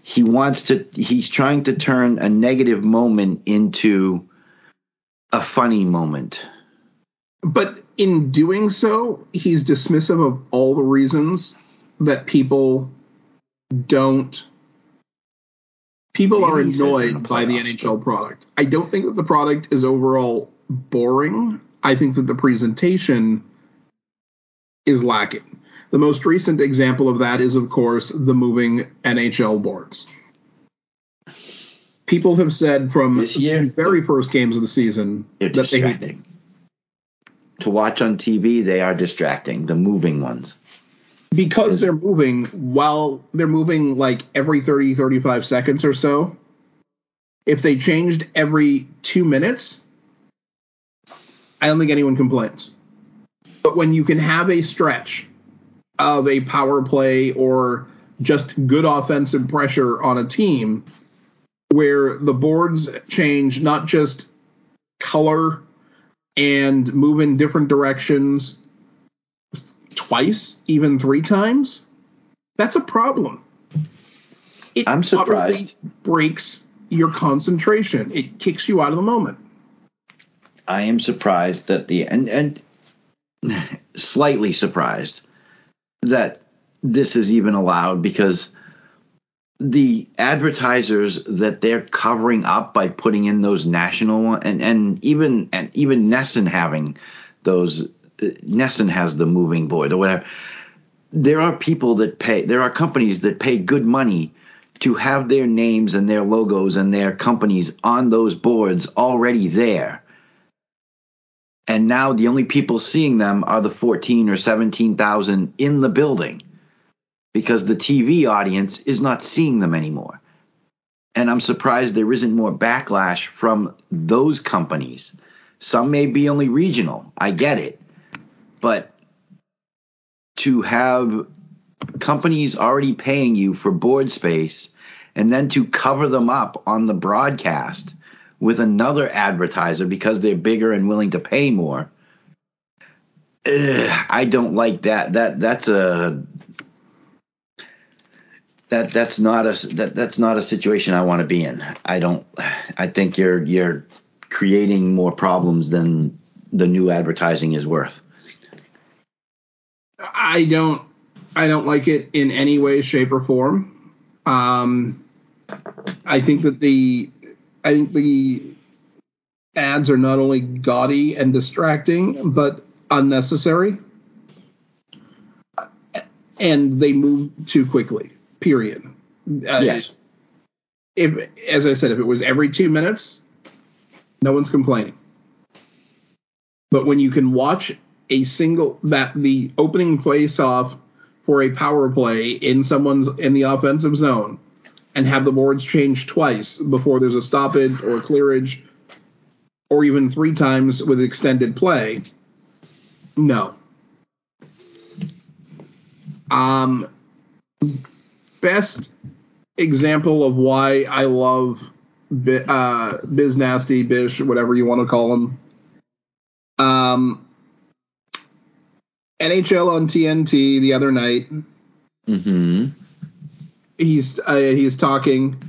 He wants to. He's trying to turn a negative moment into a funny moment. But in doing so, he's dismissive of all the reasons that people don't. People are annoyed by the NHL product. I don't think that the product is overall boring. I think that the presentation is lacking. The most recent example of that is, of course, the moving NHL boards. People have said from year, the very first games of the season that distracting. they hate them. to watch on TV. They are distracting. The moving ones because they're moving while they're moving like every 30 35 seconds or so if they changed every two minutes I don't think anyone complains. But when you can have a stretch of a power play or just good offensive pressure on a team where the boards change not just color and move in different directions twice, even three times, that's a problem. It I'm surprised. breaks your concentration. It kicks you out of the moment. I am surprised that the and and <laughs> slightly surprised that this is even allowed because the advertisers that they're covering up by putting in those national and and even and even NESN having those NESN has the moving board or whatever. There are people that pay. There are companies that pay good money to have their names and their logos and their companies on those boards already there and now the only people seeing them are the 14 or 17,000 in the building because the TV audience is not seeing them anymore. And I'm surprised there isn't more backlash from those companies. Some may be only regional, I get it. But to have companies already paying you for board space and then to cover them up on the broadcast with another advertiser because they're bigger and willing to pay more. Ugh, I don't like that. That that's a that that's not a that that's not a situation I want to be in. I don't. I think you're you're creating more problems than the new advertising is worth. I don't I don't like it in any way, shape, or form. Um, I think that the I think the ads are not only gaudy and distracting, but unnecessary, and they move too quickly. Period. Uh, Yes. If, as I said, if it was every two minutes, no one's complaining. But when you can watch a single that the opening place off for a power play in someone's in the offensive zone and have the boards change twice before there's a stoppage or a clearage or even three times with extended play no. Um best example of why i love uh, biz nasty bish whatever you want to call him um NHL on TNT the other night. Mm-hmm. He's uh, he's talking,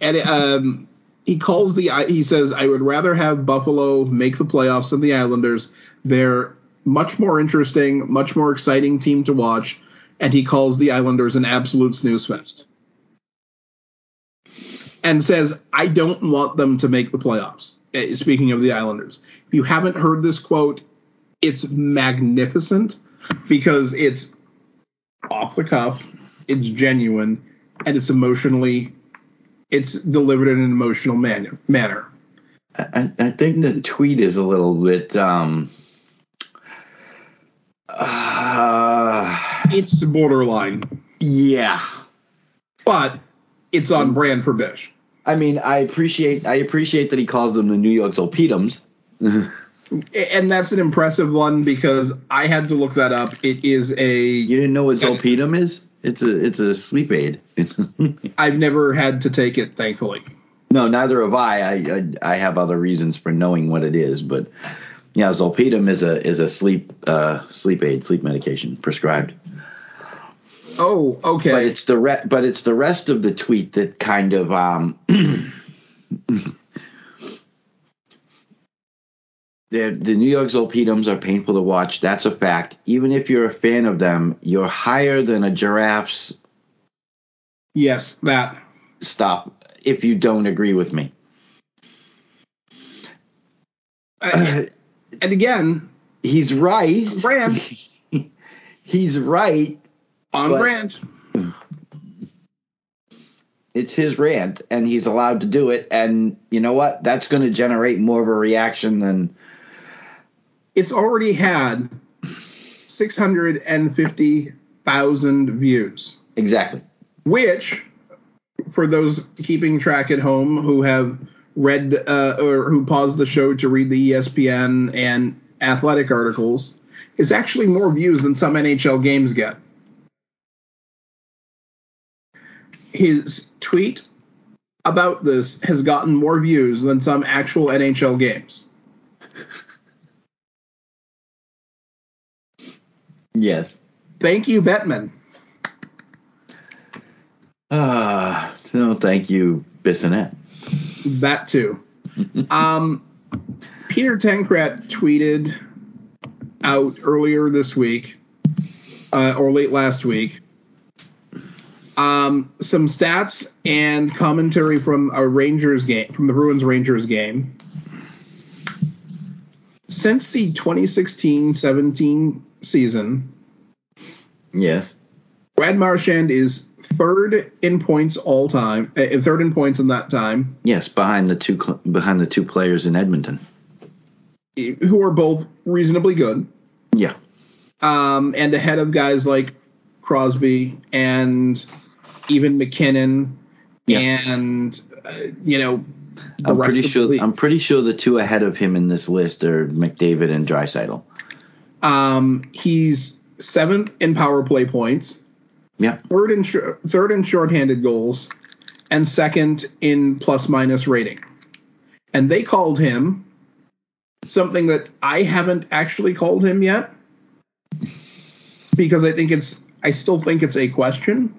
and um, he calls the he says I would rather have Buffalo make the playoffs than the Islanders. They're much more interesting, much more exciting team to watch, and he calls the Islanders an absolute snooze fest. And says, I don't want them to make the playoffs. eh, Speaking of the Islanders, if you haven't heard this quote, it's magnificent because it's off the cuff, it's genuine, and it's emotionally, it's delivered in an emotional man- manner. I, I think the tweet is a little bit. Um, uh, It's borderline, yeah. but it's on brand for Bish. I mean, I appreciate I appreciate that he calls them the New York Zolpidums. <laughs> And that's an impressive one because I had to look that up. It is a You didn't know what zolpidem is? It's a it's a sleep aid. <laughs> I've never had to take it, thankfully. no, neither have I. I, I. I have other reasons for knowing what it is, but yeah, zolpidem is a is a sleep uh, sleep aid, sleep medication prescribed. Oh, okay. But it's the re- but it's the rest of the tweet that kind of um <clears throat> the the New York Zolpidums are painful to watch. That's a fact. Even if you're a fan of them, you're higher than a giraffe's Yes, that. stop if you don't agree with me. Uh, <clears throat> and again, He's right. brand <laughs> He's right. on brand. <clears throat> It's his rant, and he's allowed to do it. And you know what? That's going to generate more of a reaction than It's already had 650,000 views, exactly. which, for those keeping track at home who have read uh, or who paused the show to read the ESPN and athletic articles, is actually more views than some NHL games get. His tweet about this has gotten more views than some actual NHL games. Yes. Thank you, Bettman. Ah, no, thank you, Bissonnette. That too. <laughs> um, Peter Tenkrat tweeted out earlier this week, uh, or late last week, um, some stats and commentary from a Rangers game, from the Bruins Rangers game. Since the 2016-17 season, Yes. Brad Marchand is third in points all time, uh, third in points in that time. Yes, behind the two cl- behind the two players in Edmonton. who are both reasonably good, Yeah. um, and ahead of guys like Crosby and even MacKinnon, Yeah. and uh, you know I'm pretty sure. I'm pretty sure the two ahead of him in this list are McDavid and Draisaitl. Um, he's seventh in power play points, Yeah. third in sh- third in shorthanded goals, and second in plus minus rating. And they called him something that I haven't actually called him yet because I think it's I still think it's a question.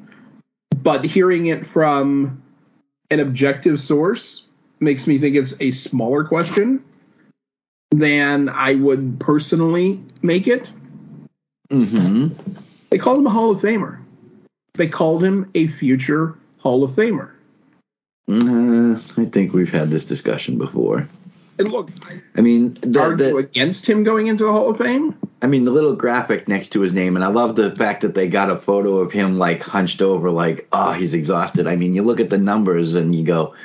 but hearing it from an objective source makes me think it's a smaller question than I would personally make it. Mm-hmm. They called him a Hall of Famer. They called him a future Hall of Famer. Uh, I think we've had this discussion before. And look, I mean, the, argue the, against him going into the Hall of Fame. I mean, the little graphic next to his name, and I love the fact that they got a photo of him like hunched over, like, oh, he's exhausted. I mean, you look at the numbers and you go,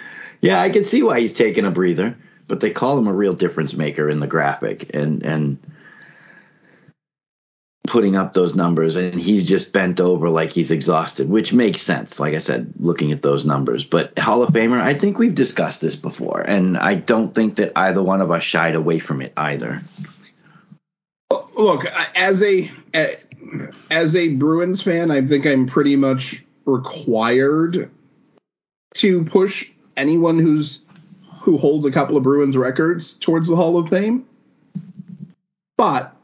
yeah, I can see why he's taking a breather. But they call him a real difference maker in the graphic, and and putting up those numbers, and he's just bent over like he's exhausted, which makes sense. Like I said, looking at those numbers, but Hall of Famer, I think we've discussed this before, and I don't think that either one of us shied away from it either. Look, as a as a Bruins fan, I think I'm pretty much required to push anyone who's who holds a couple of Bruins records towards the Hall of Fame. But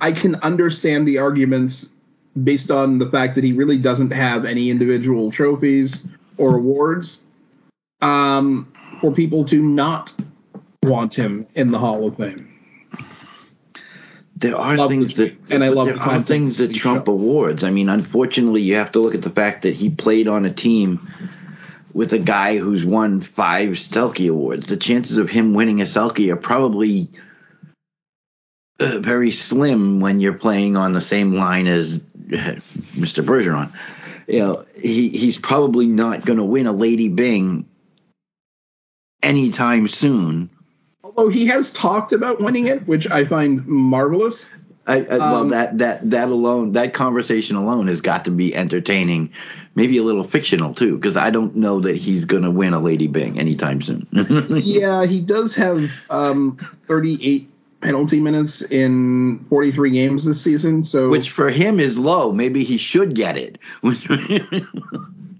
I can understand the arguments based on the fact that he really doesn't have any individual trophies or awards um, for people to not want him in the Hall of Fame. There are Love things that and I love there the are things that trump show. awards. I mean, unfortunately, you have to look at the fact that he played on a team with a guy who's won five Selke awards. The chances of him winning a Selke are probably uh, very slim when you're playing on the same line as <laughs> uh, Mr. Bergeron. You know, he he's probably not going to win a Lady Byng anytime soon. Although he has talked about winning it, which I find marvelous. I, I, well, Um, that that that alone, that conversation alone, has got to be entertaining, maybe a little fictional too, because I don't know that he's going to win a Lady Byng anytime soon. <laughs> Yeah, he does have um, 38 penalty minutes in 43 games this season. So, Which for him is low. Maybe he should get it. <laughs>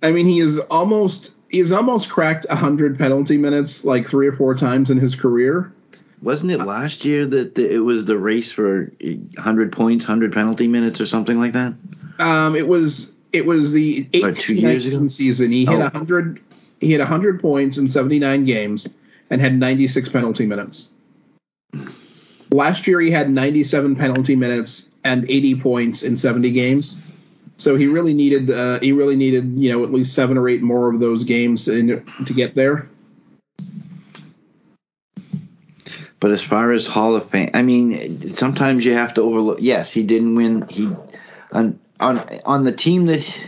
I mean, he is almost he has almost cracked 100 penalty minutes like three or four times in his career. Wasn't it last year that the, it was the race for 100 points, 100 penalty minutes, or something like that? Um, it was it was the Or years 18 ago? season. He hit Oh. 100 he hit 100 points in 79 games and had 96 penalty minutes. Last year he had 97 penalty minutes and 80 points in 70 games. So he really needed uh, he really needed, you know, at least 7 or 8 more of those games in, to get there. But as far as Hall of Fame, I mean, sometimes you have to overlook. Yes, he didn't win. He on on on the team that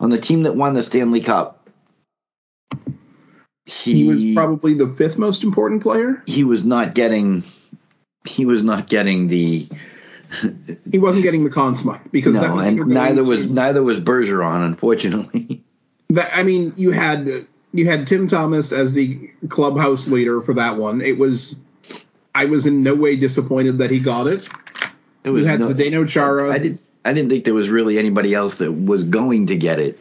on the team that won the Stanley Cup. He, He was probably the fifth most important player. he was not getting he was not getting the <laughs> He wasn't getting the Conn Smythe because that no, was and neither was to- neither was Bergeron, unfortunately. <laughs> that I mean, you had you had Tim Thomas as the clubhouse leader for that one. It was I was in no way disappointed that he got it. It You had no- Zdeno Chara. I did. I didn't think there was really anybody else that was going to get it.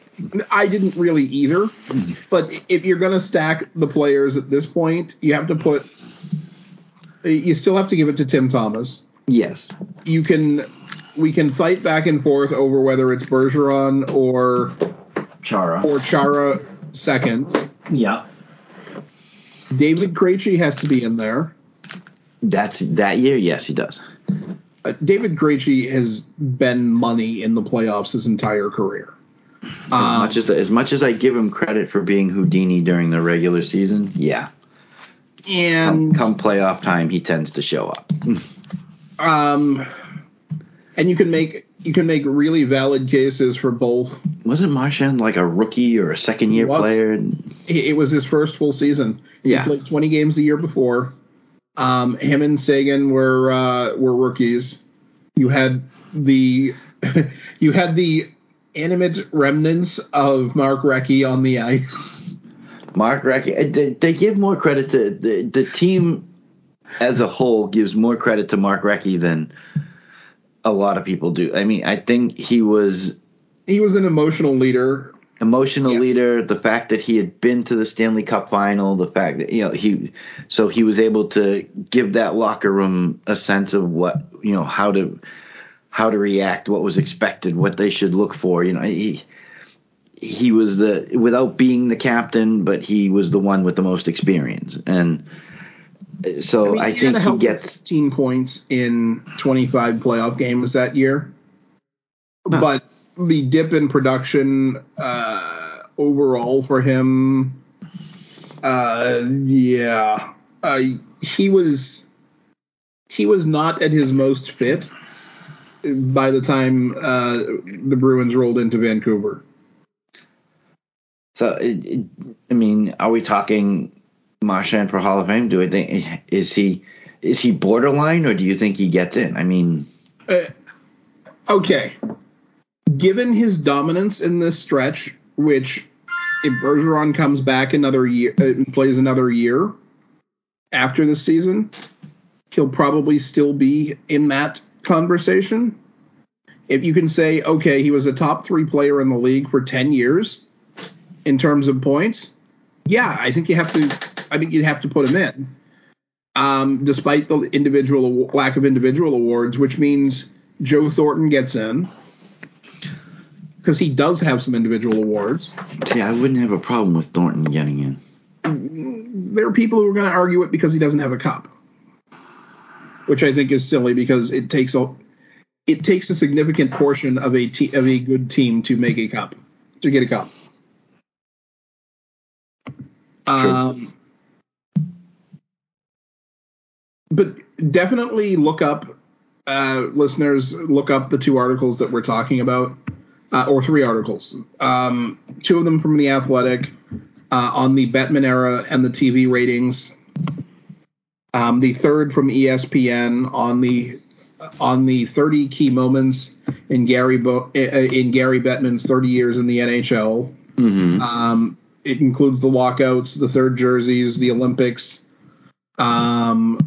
I didn't really either. Mm-hmm. But if you're going to stack the players at this point, you have to put. You still have to give it to Tim Thomas. Yes, You can. We can fight back and forth over whether it's Bergeron or Chara. or Chara second. Yeah, David Krejci has to be in there. That's that year. Yes, he does. Uh, David Krejci has been money in the playoffs his entire career. As Um, much as as much as I give him credit for being Houdini during the regular season, yeah, and come playoff time, he tends to show up. <laughs> um, and you can make you can make really valid cases for both. Wasn't Marchand like a rookie or a second year player? It it was his first full season. Yeah. He played 20 games the year before. Um, him and Seguin were uh, were rookies. You had the <laughs> you had the animate remnants of Mark Recchi on the ice. Mark Recchi, uh, they, they give more credit to the the team as a whole gives more credit to Mark Recchi than a lot of people do. I mean, I think he was He was an emotional leader. Emotional Yes. leader the fact that he had been to the stanley cup final the fact that you know he so he was able to give that locker room a sense of what you know how to how to react what was expected what they should look for you know he he was the without being the captain, but he was the one with the most experience, and so I, mean, I he think he gets 15 points in 25 playoff games that year. But the dip in production uh, overall for him, uh, yeah, uh, he was he was not at his most fit by the time uh, the Bruins rolled into Vancouver. So, it, it, I mean, are we talking Marchand for Hall of Fame? Do I think is he is he borderline, or do you think he gets in? I mean, Uh, okay. Given his dominance in this stretch, which if Bergeron comes back another year uh, and plays another year after the season, he'll probably still be in that conversation. If you can say, okay, he was a top three player in the league for ten years in terms of points, yeah, I think you have to. I think you'd have to put him in um, despite the individual lack of individual awards, which means Joe Thornton gets in because he does have some individual awards. see, I wouldn't have a problem with Thornton getting in. There are people who are going to argue it because he doesn't have a cup, which I think is silly because it takes a it takes a significant portion of a te- of a good team to make a cup to get a cup. Um, but definitely look up, uh, listeners, look up the two articles that we're talking about, uh, or three articles. Um, two of them from the Athletic uh, on the Bettman era and the TV ratings. Um, the third from ESPN on the on the 30 key moments in Gary Bo- uh, in Gary Bettman's 30 years in the NHL. Mm-hmm. Um, it includes the walkouts, the third jerseys, the Olympics, um,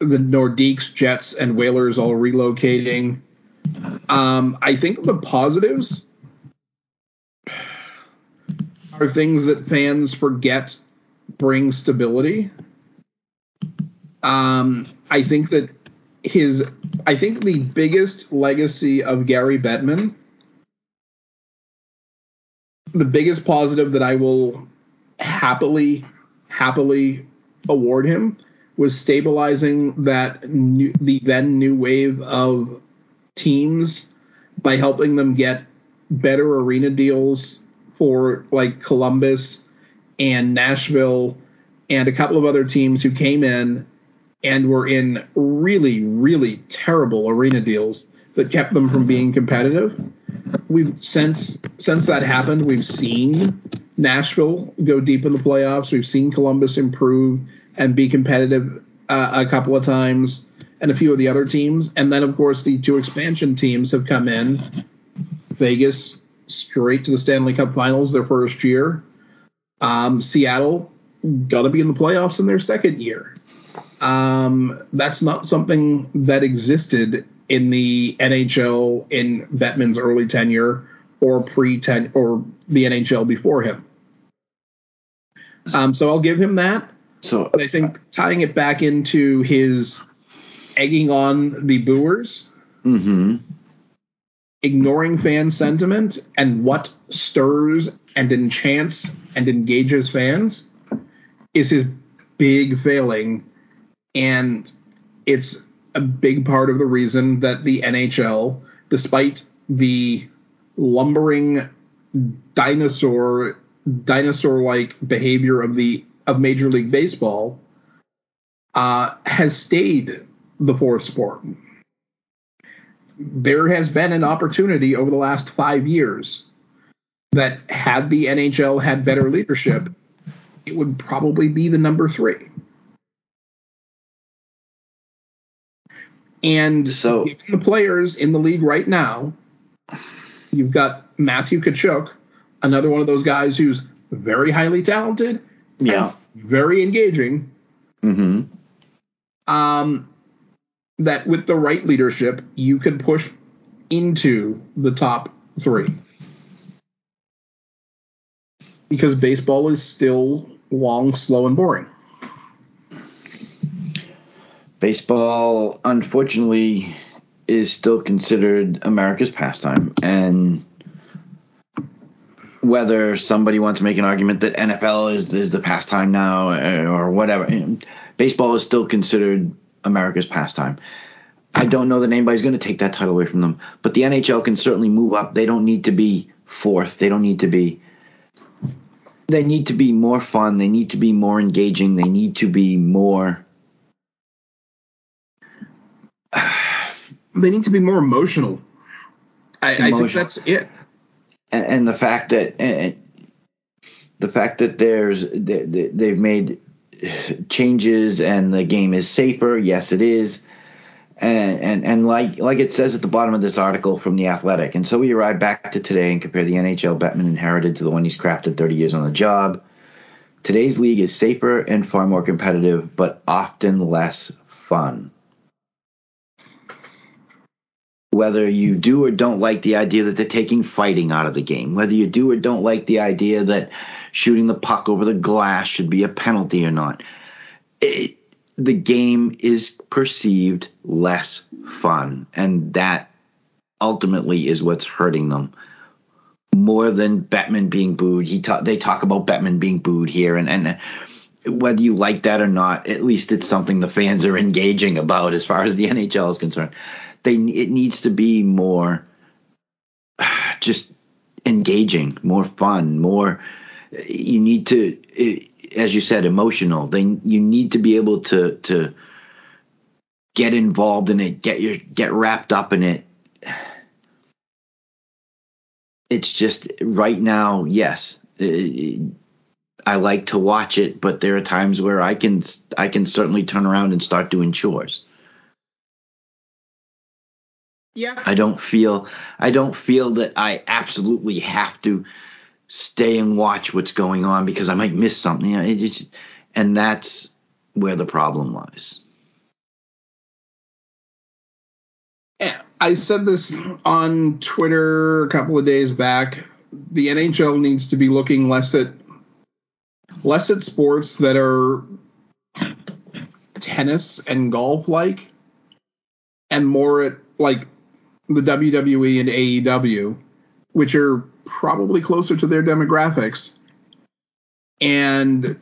the Nordiques, Jets, and Whalers all relocating. Um, I think the positives are things that fans forget bring stability. Um, I think that his, I think the biggest legacy of Gary Bettman the biggest positive that I will happily, happily award him was stabilizing that new, the then new wave of teams by helping them get better arena deals for like Columbus and Nashville and a couple of other teams who came in and were in really, really terrible arena deals that kept them from being competitive we've since since that happened, we've seen Nashville go deep in the playoffs. We've seen Columbus improve and be competitive uh, a couple of times, and a few of the other teams. And then, of course, the two expansion teams have come in. Vegas straight to the Stanley Cup Finals their first year. Um, Seattle got to be in the playoffs in their second year. Um, that's not something that existed in the NHL in Bettman's early tenure or pre ten or the NHL before him. Um, so I'll give him that. So But I think tying it back into his egging on the booers, mm-hmm. ignoring fan sentiment, and what stirs and enchants and engages fans is his big failing. And it's a big part of the reason that the NHL, despite the lumbering dinosaur dinosaur like behavior of the of Major League Baseball, uh, has stayed the fourth sport. There has been an opportunity over the last five years that had the NHL had better leadership, it would probably be the number three. And So- the players in the league right now, you've got Matthew Tkachuk, another one of those guys who's very highly talented, Yeah. very engaging. Mm-hmm. Um, that with the right leadership, you could push into the top three. Because baseball is still long, slow, and boring. Baseball, unfortunately, is still considered America's pastime, and whether somebody wants to make an argument that NFL is is the pastime now or whatever. Baseball is still considered America's pastime. I don't know that anybody's going to take that title away from them, but the NHL can certainly move up. They don't need to be fourth. They don't need to be. They need to be more fun. They need to be more engaging. They need to be more. <sighs> they need to be more emotional. I, I think that's it. And, and the fact that and the fact that there's they, they've made <sighs> changes and the game is safer. Yes, it is and, and and like like it says at the bottom of this article from the Athletic. And so we arrive back to today and compare the NHL Bettman inherited to the one he's crafted 30 years on the job. Today's league is safer and far more competitive, but often less fun. Whether you do or don't like the idea that they're taking fighting out of the game, whether you do or don't like the idea that shooting the puck over the glass should be a penalty or not, it, the game is perceived less fun. And that ultimately is what's hurting them more than Bettman being booed. He ta- they talk about Bettman being booed here, and and uh, whether you like that or not, at least it's something the fans are engaging about as far as the <laughs> NHL is concerned. They it needs to be more <sighs> just engaging, more fun, more. You need to eh, as you said, emotional. Then you need to be able to to get involved in it, get your get wrapped up in it. It's just right now, yes. Eh, I like to watch it, but there are times where I can I can certainly turn around and start doing chores. Yeah. I don't feel I don't feel that I absolutely have to stay and watch what's going on because I might miss something. You know, just, and that's where the problem lies. I said this on Twitter a couple of days back. The NHL needs to be looking less at less at sports that are tennis and golf like and more at like the WWE and AEW, which are probably closer to their demographics. And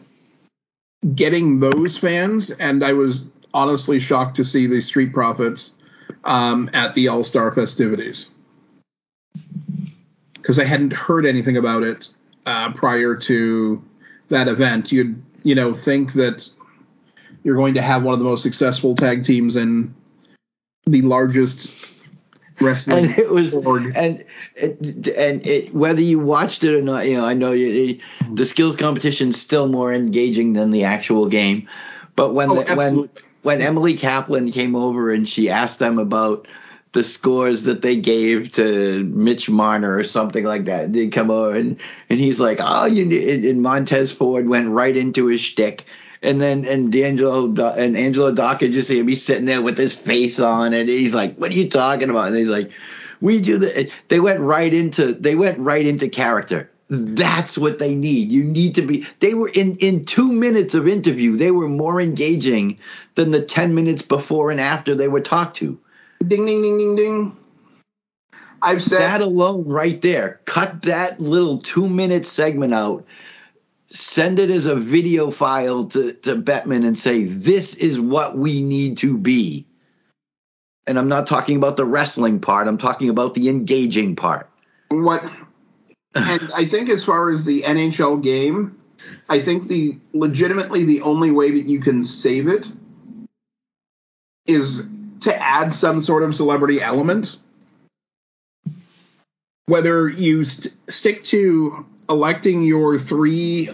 getting those fans and i was honestly shocked to see the street profits um, at the all-star festivities. Because i hadn't heard anything about it uh, prior to that event. You'd you know think that you're going to have one of the most successful tag teams in the largest wrestling. And it was and and it, whether you watched it or not, you know, I know you, the skills competition is still more engaging than the actual game. But when oh, the, when when Emily Kaplan came over and she asked them about the scores that they gave to Mitch Marner or something like that, they come over and, and he's like, oh, you and Montez Ford went right into his shtick and then and D'Angelo and Angelo Dawkins just see him be sitting there with his face on, and he's like, "What are you talking about?" And he's like, "We do the." They went right into they went right into character. That's what they need. You need to be. They were in in two minutes of interview. They were more engaging than the ten minutes before and after they were talked to. Ding ding ding ding ding. I've said that alone right there. Cut that little two minute segment out send it as a video file to, to Bettman and say, this is what we need to be. And I'm not talking about the wrestling part, I'm talking about the engaging part. What and I think as far as the NHL game, I think the legitimately the only way that you can save it is to add some sort of celebrity element. Whether you st- stick to electing your three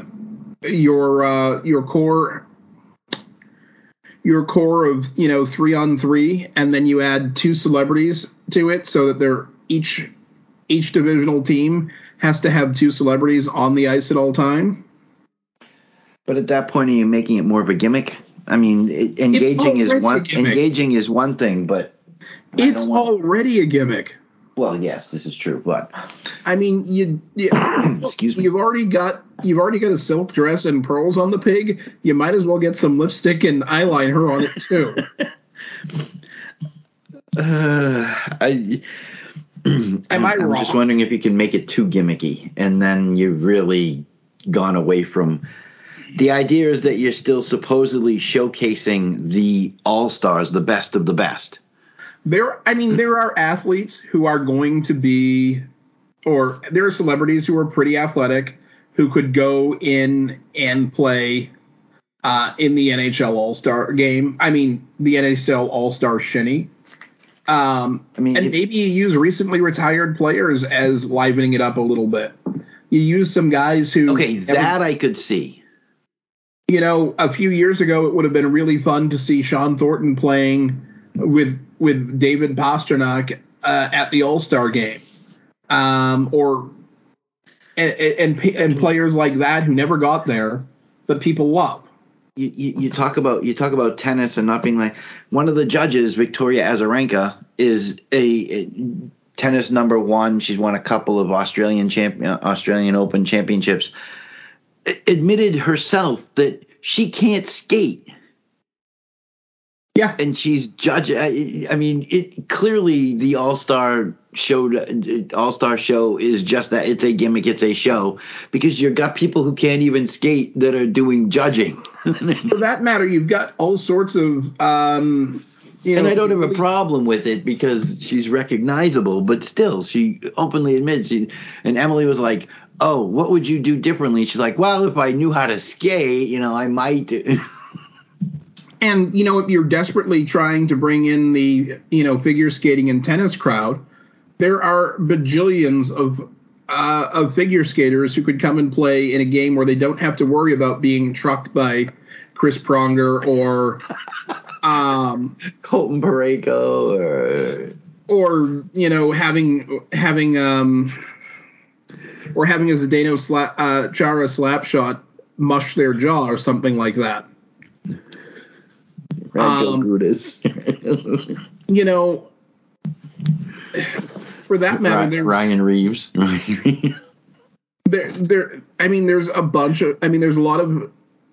your uh, your core your core of you know three on three, and then you add two celebrities to it, so that they're each each divisional team has to have two celebrities on the ice at all time. But at that point, are you making it more of a gimmick? I mean, it, engaging is one engaging is one thing, but it's already a gimmick. Well, yes, this is true, but I mean, you, you <clears throat> excuse me. You've already got you've already got a silk dress and pearls on the pig. You might as well get some lipstick and eyeliner on it too. <laughs> uh, I <clears throat> Am I I'm wrong? just wondering if you can make it too gimmicky, and then you've really gone away from. The idea is that you're still supposedly showcasing the all stars, the best of the best. There, I mean, there are athletes who are going to be, or there are celebrities who are pretty athletic who could go in and play uh, in the NHL All Star game. I mean, the NHL All Star shinny. Um, I mean, and maybe you use recently retired players as livening it up a little bit. You use some guys who, Okay, that I could see. you know, a few years ago, it would have been really fun to see Shawn Thornton playing with with David Pastrnak uh, at the All Star game, um, or and, and and players like that who never got there but people love. you, you, you talk about you talk about tennis and not being like one of the judges, Victoria Azarenka, is a, a tennis number one. She's won a couple of Australian champion Australian Open championships. Admitted herself that she can't skate, Yeah, and she's judge. I, I mean, it clearly the All Star show, All Star show is just that. It's a gimmick. It's a show because you've got people who can't even skate that are doing judging. <laughs> for that matter, you've got all sorts of. Um, you and know, I don't have a problem with it because she's recognizable, but still, she openly admits. She, and Emily was like, "Oh, what would you do differently?" She's like, "Well, if I knew how to skate, you know, I might." <laughs> And you know, if you're desperately trying to bring in the you know figure skating and tennis crowd, there are bajillions of uh, of figure skaters who could come and play in a game where they don't have to worry about being trucked by Chris Pronger or um, <laughs> Colton Parayko or or you know having having um, or having a Zdeno sla- uh, Chara slap shot mush their jaw or something like that. Radko Um, Gudas. <laughs> You know, for that matter, there's Ryan Reaves. <laughs> there there I mean there's a bunch of I mean there's a lot of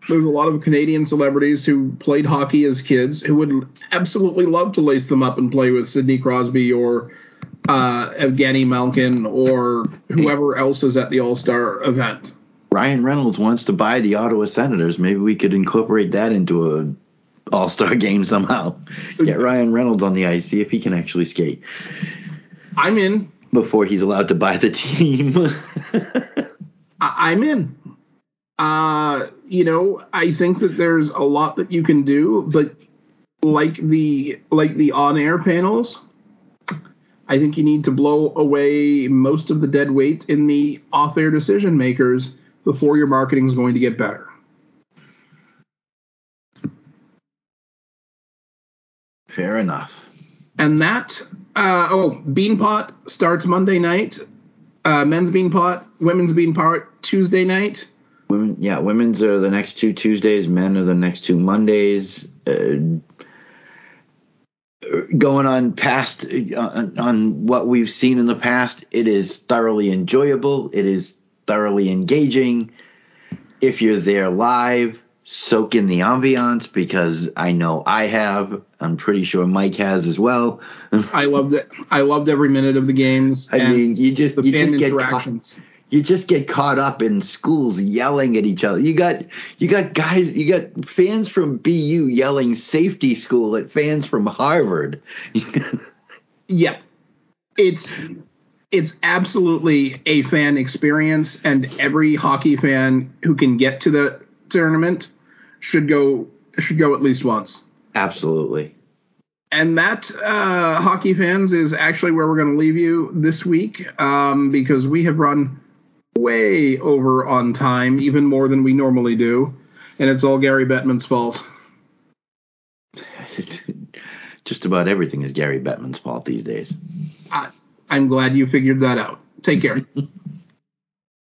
there's a lot of Canadian celebrities who played hockey as kids who would absolutely love to lace them up and play with Sidney Crosby or uh, Evgeny Malkin or whoever else is at the All Star event. Ryan Reynolds wants to buy the Ottawa Senators. Maybe we could incorporate that into a All Star game somehow. Get Ryan Reynolds on the ice, see if he can actually skate I'm in. before he's allowed to buy the team. <laughs> I- I'm in. Uh, you know, I think that there's a lot that you can do, but like the like the on-air panels, I think you need to blow away most of the dead weight in the off-air decision makers before your marketing is going to get better. Fair enough. And that, uh, oh, Beanpot starts Monday night. Uh, men's Beanpot, women's Beanpot Tuesday night. Women, yeah, women's are the next two Tuesdays. Men are the next two Mondays. Uh, going on past uh, on, on what we've seen in the past, it is thoroughly enjoyable. It is thoroughly engaging. If you're there live, soak in the ambiance because I know I have. I'm pretty sure Mike has as well. I loved it. I loved every minute of the games. I mean, you just the you fan just get caught, you just get caught up in schools yelling at each other. You got you got guys, you got fans from BU yelling safety school at fans from Harvard. <laughs> Yeah, it's it's absolutely a fan experience, and every hockey fan who can get to the tournament should go should go at least once. Absolutely. And that, uh, hockey fans, is actually where we're going to leave you this week um, because we have run way over on time, even more than we normally do. And it's all Gary Bettman's fault. <laughs> Just about everything is Gary Bettman's fault these days. I, I'm glad you figured that out. Take care. <laughs>